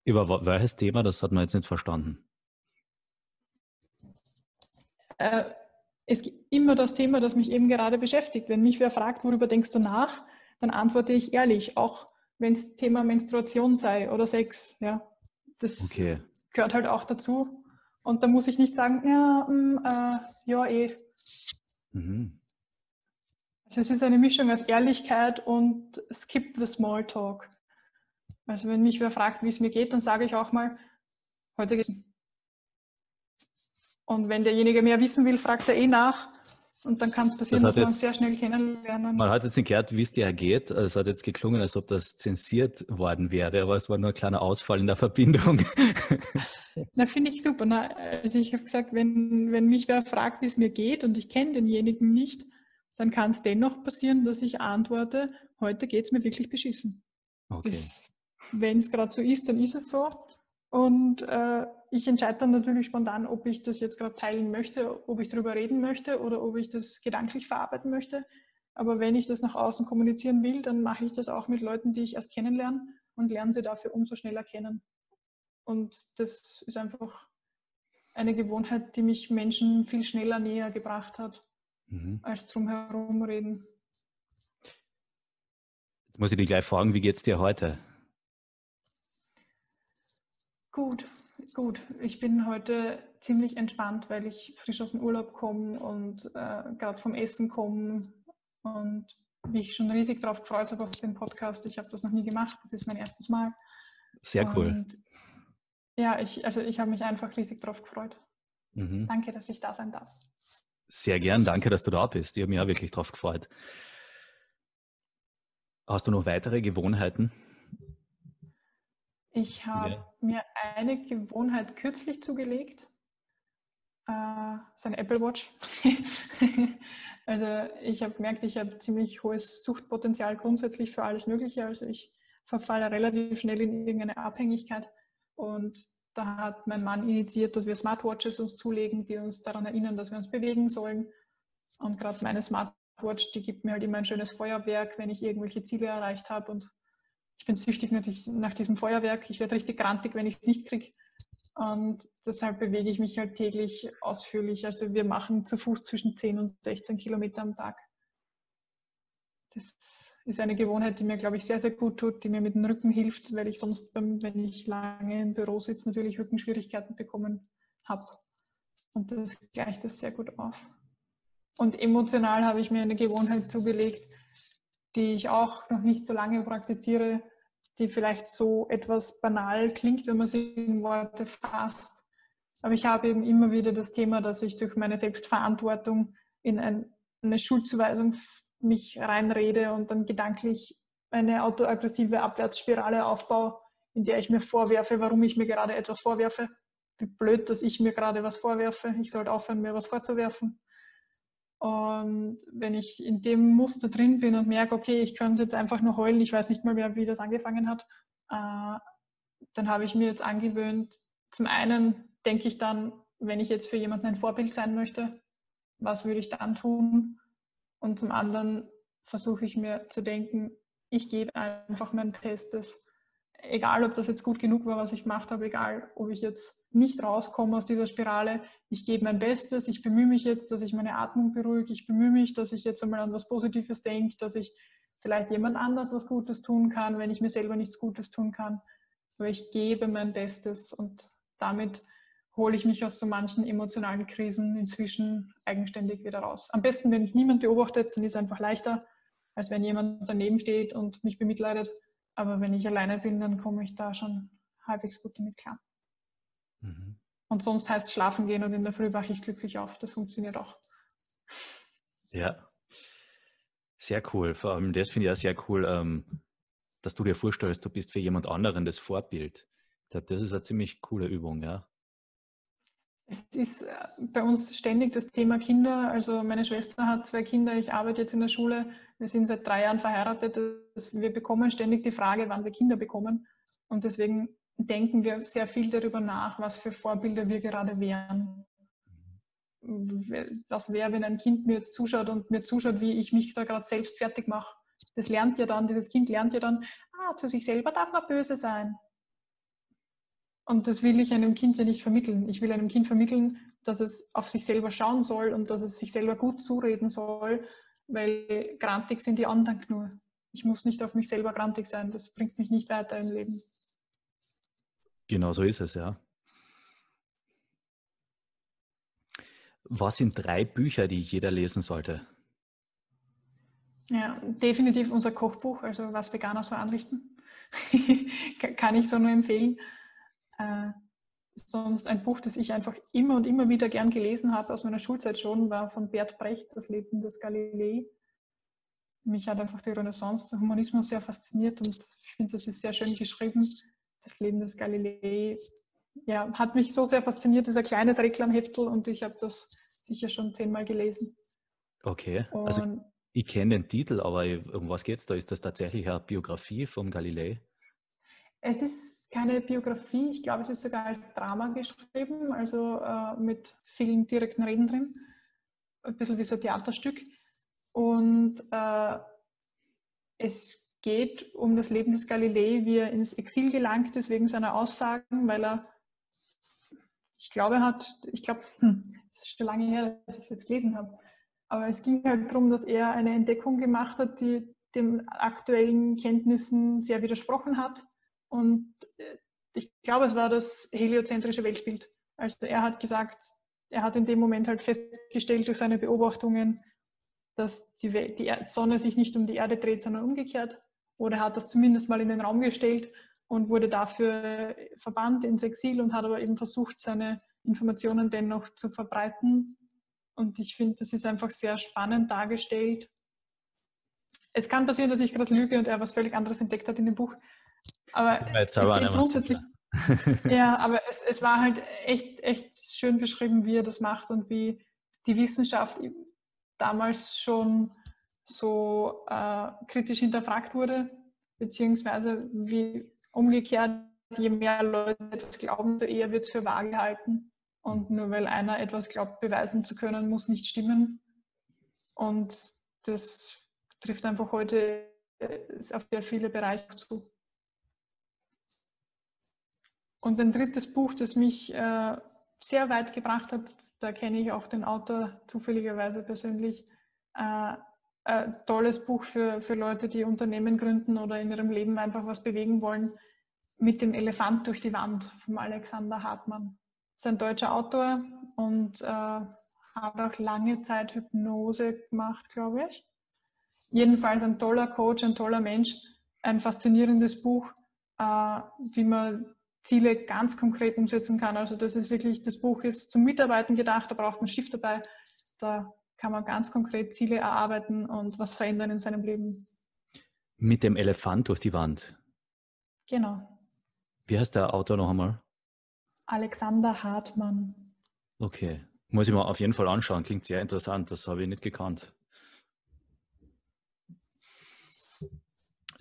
Über welches Thema? Das hat man jetzt nicht verstanden. Äh, es gibt immer das Thema, das mich eben gerade beschäftigt. Wenn mich wer fragt, worüber denkst du nach, dann antworte ich ehrlich, auch wenn es Thema Menstruation sei oder Sex. Ja, das okay. gehört halt auch dazu. Und da muss ich nicht sagen, ja, mh, mm, äh, ja, eh. Mhm. Also es ist eine Mischung aus Ehrlichkeit und skip the small talk. Also wenn mich wer fragt, wie es mir geht, dann sage ich auch mal, heute geht's. Und wenn derjenige mehr wissen will, fragt er eh nach. Und dann kann es passieren, das dass man sehr schnell kennenlernen. Man hat jetzt nicht gehört, wie es dir geht. Es hat jetzt geklungen, als ob das zensiert worden wäre, aber es war nur ein kleiner Ausfall in der Verbindung. Na, finde ich super. Na, also ich habe gesagt, wenn, wenn mich wer fragt, wie es mir geht und ich kenne denjenigen nicht, dann kann es dennoch passieren, dass ich antworte, heute geht es mir wirklich beschissen. Okay. Wenn es gerade so ist, dann ist es so. Und äh, ich entscheide dann natürlich spontan, ob ich das jetzt gerade teilen möchte, ob ich darüber reden möchte oder ob ich das gedanklich verarbeiten möchte. Aber wenn ich das nach außen kommunizieren will, dann mache ich das auch mit Leuten, die ich erst kennenlerne und lerne sie dafür umso schneller kennen. Und das ist einfach eine Gewohnheit, die mich Menschen viel schneller näher gebracht hat, mhm. als drumherum reden. Jetzt muss ich dich gleich fragen, wie geht es dir heute? Gut, gut. Ich bin heute ziemlich entspannt, weil ich frisch aus dem Urlaub komme und äh, gerade vom Essen komme und mich schon riesig darauf gefreut habe auf den Podcast. Ich habe das noch nie gemacht, das ist mein erstes Mal. Sehr cool. Und ja, ich, also ich habe mich einfach riesig darauf gefreut. Mhm. Danke, dass ich da sein darf. Sehr gern, danke, dass du da bist. Ich habe mich auch wirklich darauf gefreut. Hast du noch weitere Gewohnheiten, ich habe ja. mir eine Gewohnheit kürzlich zugelegt. Äh, ist ein Apple Watch. also ich habe gemerkt, ich habe ziemlich hohes Suchtpotenzial grundsätzlich für alles Mögliche. Also ich verfalle relativ schnell in irgendeine Abhängigkeit. Und da hat mein Mann initiiert, dass wir Smartwatches uns zulegen, die uns daran erinnern, dass wir uns bewegen sollen. Und gerade meine Smartwatch Smartwatch, die gibt mir halt immer ein schönes Feuerwerk, wenn ich irgendwelche Ziele erreicht habe. Und ich bin süchtig nach diesem Feuerwerk. Ich werde richtig grantig, wenn ich es nicht kriege. Und deshalb bewege ich mich halt täglich ausführlich. Also wir machen zu Fuß zwischen 10 und 16 Kilometer am Tag. Das ist eine Gewohnheit, die mir, glaube ich, sehr, sehr gut tut, die mir mit dem Rücken hilft, weil ich sonst, wenn ich lange im Büro sitze, natürlich Rückenschwierigkeiten bekommen habe. Und das gleicht das sehr gut aus. Und emotional habe ich mir eine Gewohnheit zugelegt, die ich auch noch nicht so lange praktiziere, die vielleicht so etwas banal klingt, wenn man sie in Worte fasst. Aber ich habe eben immer wieder das Thema, dass ich durch meine Selbstverantwortung in ein, eine Schuldzuweisung mich reinrede und dann gedanklich eine autoaggressive Abwärtsspirale aufbaue, in der ich mir vorwerfe, warum ich mir gerade etwas vorwerfe. Wie blöd, dass ich mir gerade was vorwerfe. Ich sollte aufhören, mir was vorzuwerfen. Und wenn ich in dem Muster drin bin und merke, okay, ich könnte jetzt einfach nur heulen, ich weiß nicht mal mehr, wie das angefangen hat, äh, dann habe ich mir jetzt angewöhnt, zum einen denke ich dann, wenn ich jetzt für jemanden ein Vorbild sein möchte, was würde ich dann tun? Und zum anderen versuche ich mir zu denken, ich gebe einfach mein Bestes. Egal, ob das jetzt gut genug war, was ich gemacht habe, egal, ob ich jetzt nicht rauskomme aus dieser Spirale, ich gebe mein Bestes, ich bemühe mich jetzt, dass ich meine Atmung beruhige, ich bemühe mich, dass ich jetzt einmal an was Positives denke, dass ich vielleicht jemand anders was Gutes tun kann, wenn ich mir selber nichts Gutes tun kann. Aber ich gebe mein Bestes und damit hole ich mich aus so manchen emotionalen Krisen inzwischen eigenständig wieder raus. Am besten, wenn mich niemand beobachtet, dann ist es einfach leichter, als wenn jemand daneben steht und mich bemitleidet. Aber wenn ich alleine bin, dann komme ich da schon halbwegs gut damit klar. Mhm. Und sonst heißt es schlafen gehen und in der Früh wache ich glücklich auf. Das funktioniert auch. Ja, sehr cool. Vor allem das finde ich auch sehr cool, ähm, dass du dir vorstellst, du bist für jemand anderen das Vorbild. Ich glaube, das ist eine ziemlich coole Übung, ja. Es ist äh, bei uns ständig das Thema Kinder. Also meine Schwester hat zwei Kinder, ich arbeite jetzt in der Schule. Wir sind seit drei Jahren verheiratet. Wir bekommen ständig die Frage, wann wir Kinder bekommen. Und deswegen denken wir sehr viel darüber nach, was für Vorbilder wir gerade wären. Was wäre, wenn ein Kind mir jetzt zuschaut und mir zuschaut, wie ich mich da gerade selbst fertig mache. Das lernt ja dann, dieses Kind lernt ja dann, ah, zu sich selber darf man böse sein. Und das will ich einem Kind ja nicht vermitteln. Ich will einem Kind vermitteln, dass es auf sich selber schauen soll und dass es sich selber gut zureden soll, weil grantig sind die anderen nur. Ich muss nicht auf mich selber grantig sein. Das bringt mich nicht weiter im Leben. Genau so ist es, ja. Was sind drei Bücher, die jeder lesen sollte? Ja, definitiv unser Kochbuch, also was Veganer so anrichten. Kann ich so nur empfehlen. Äh, sonst ein Buch, das ich einfach immer und immer wieder gern gelesen habe, aus meiner Schulzeit schon, war von Bert Brecht, Das Leben des Galilei. Mich hat einfach die Renaissance, der Humanismus sehr fasziniert und ich finde, das ist sehr schön geschrieben. Das Leben des Galilei ja, hat mich so sehr fasziniert, dieser kleines Reklamheftel und ich habe das sicher schon zehnmal gelesen. Okay, also und also ich kenne den Titel, aber um was geht es da? Ist das tatsächlich eine Biografie vom Galilei? Es ist keine Biografie, ich glaube, es ist sogar als Drama geschrieben, also äh, mit vielen direkten Reden drin. Ein bisschen wie so ein Theaterstück. Und äh, es geht um das Leben des Galilei, wie er ins Exil gelangt ist wegen seiner Aussagen, weil er, ich glaube, hat, ich glaube, hm, es ist schon lange her, dass ich es jetzt gelesen habe, aber es ging halt darum, dass er eine Entdeckung gemacht hat, die den aktuellen Kenntnissen sehr widersprochen hat und äh, ich glaube, es war das heliozentrische Weltbild. Also er hat gesagt, er hat in dem Moment halt festgestellt durch seine Beobachtungen, dass die, Welt, die Sonne sich nicht um die Erde dreht, sondern umgekehrt. Oder er hat das zumindest mal in den Raum gestellt und wurde dafür verbannt ins Exil und hat aber eben versucht, seine Informationen dennoch zu verbreiten. Und ich finde, das ist einfach sehr spannend dargestellt. Es kann passieren, dass ich gerade lüge und er was völlig anderes entdeckt hat in dem Buch. Aber jetzt aber grundsätzlich, ja, aber es, es war halt echt, echt schön beschrieben, wie er das macht und wie die Wissenschaft damals schon so äh, kritisch hinterfragt wurde, beziehungsweise wie umgekehrt, je mehr Leute etwas glauben, desto eher wird es für wahr gehalten. Und nur weil einer etwas glaubt, beweisen zu können, muss nicht stimmen. Und das trifft einfach heute äh, auf sehr viele Bereiche zu. Und ein drittes Buch, das mich äh, sehr weit gebracht hat, da kenne ich auch den Autor zufälligerweise persönlich. Äh, ein tolles Buch für, für Leute, die Unternehmen gründen oder in ihrem Leben einfach was bewegen wollen. Mit dem Elefant durch die Wand von Alexander Hartmann. Ist ein deutscher Autor und äh, hat auch lange Zeit Hypnose gemacht, glaube ich. Jedenfalls ein toller Coach, ein toller Mensch, ein faszinierendes Buch, äh, wie man Ziele ganz konkret umsetzen kann. Also das ist wirklich, das Buch ist zum Mitarbeiten gedacht, da braucht man Stift dabei. Da kann man ganz konkret Ziele erarbeiten und was verändern in seinem Leben. Mit dem Elefant durch die Wand. Genau. Wie heißt der Autor noch einmal? Alexander Hartmann. Okay. Muss ich mir auf jeden Fall anschauen. Klingt sehr interessant. Das habe ich nicht gekannt.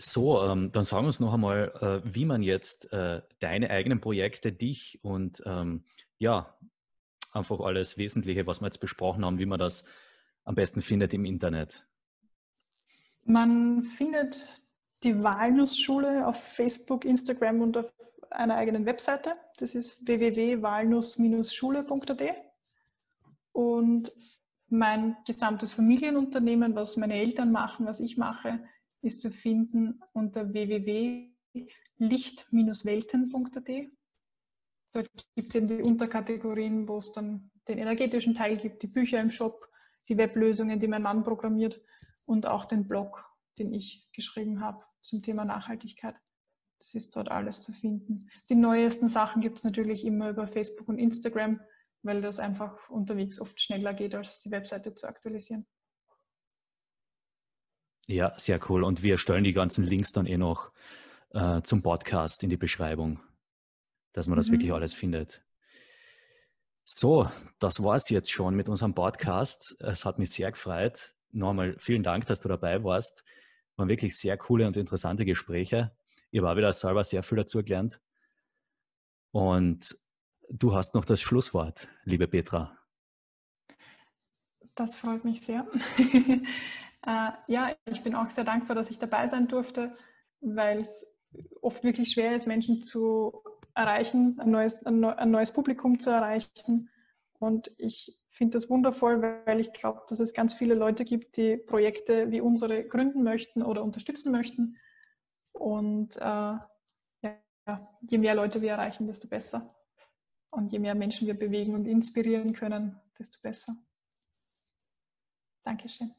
So, ähm, dann sagen wir uns noch einmal, äh, wie man jetzt äh, deine eigenen Projekte, dich und ähm, ja, einfach alles Wesentliche, was wir jetzt besprochen haben, wie man das am besten findet im Internet. Man findet die Walnussschule auf Facebook, Instagram und auf einer eigenen Webseite. Das ist www.walnuss-schule.at. Und mein gesamtes Familienunternehmen, was meine Eltern machen, was ich mache, ist zu finden unter www.licht-welten.at. Dort gibt es eben die Unterkategorien, wo es dann den energetischen Teil gibt, die Bücher im Shop, die Weblösungen, die mein Mann programmiert und auch den Blog, den ich geschrieben habe zum Thema Nachhaltigkeit. Das ist dort alles zu finden. Die neuesten Sachen gibt es natürlich immer über Facebook und Instagram, weil das einfach unterwegs oft schneller geht, als die Webseite zu aktualisieren. Ja, sehr cool. Und wir stellen die ganzen Links dann eh noch äh, zum Podcast in die Beschreibung, dass man das mhm. wirklich alles findet. So, das war es jetzt schon mit unserem Podcast. Es hat mich sehr gefreut. Nochmal vielen Dank, dass du dabei warst. Waren wirklich sehr coole und interessante Gespräche. Ich habe wieder selber sehr viel dazu gelernt. Und du hast noch das Schlusswort, liebe Petra. Das freut mich sehr. Äh, ja, ich bin auch sehr dankbar, dass ich dabei sein durfte, weil es oft wirklich schwer ist, Menschen zu erreichen, ein neues, ein, ein neues Publikum zu erreichen. Und ich finde das wundervoll, weil ich glaube, dass es ganz viele Leute gibt, die Projekte wie unsere gründen möchten oder unterstützen möchten. Und äh, ja, je mehr Leute wir erreichen, desto besser. Und je mehr Menschen wir bewegen und inspirieren können, desto besser. Dankeschön.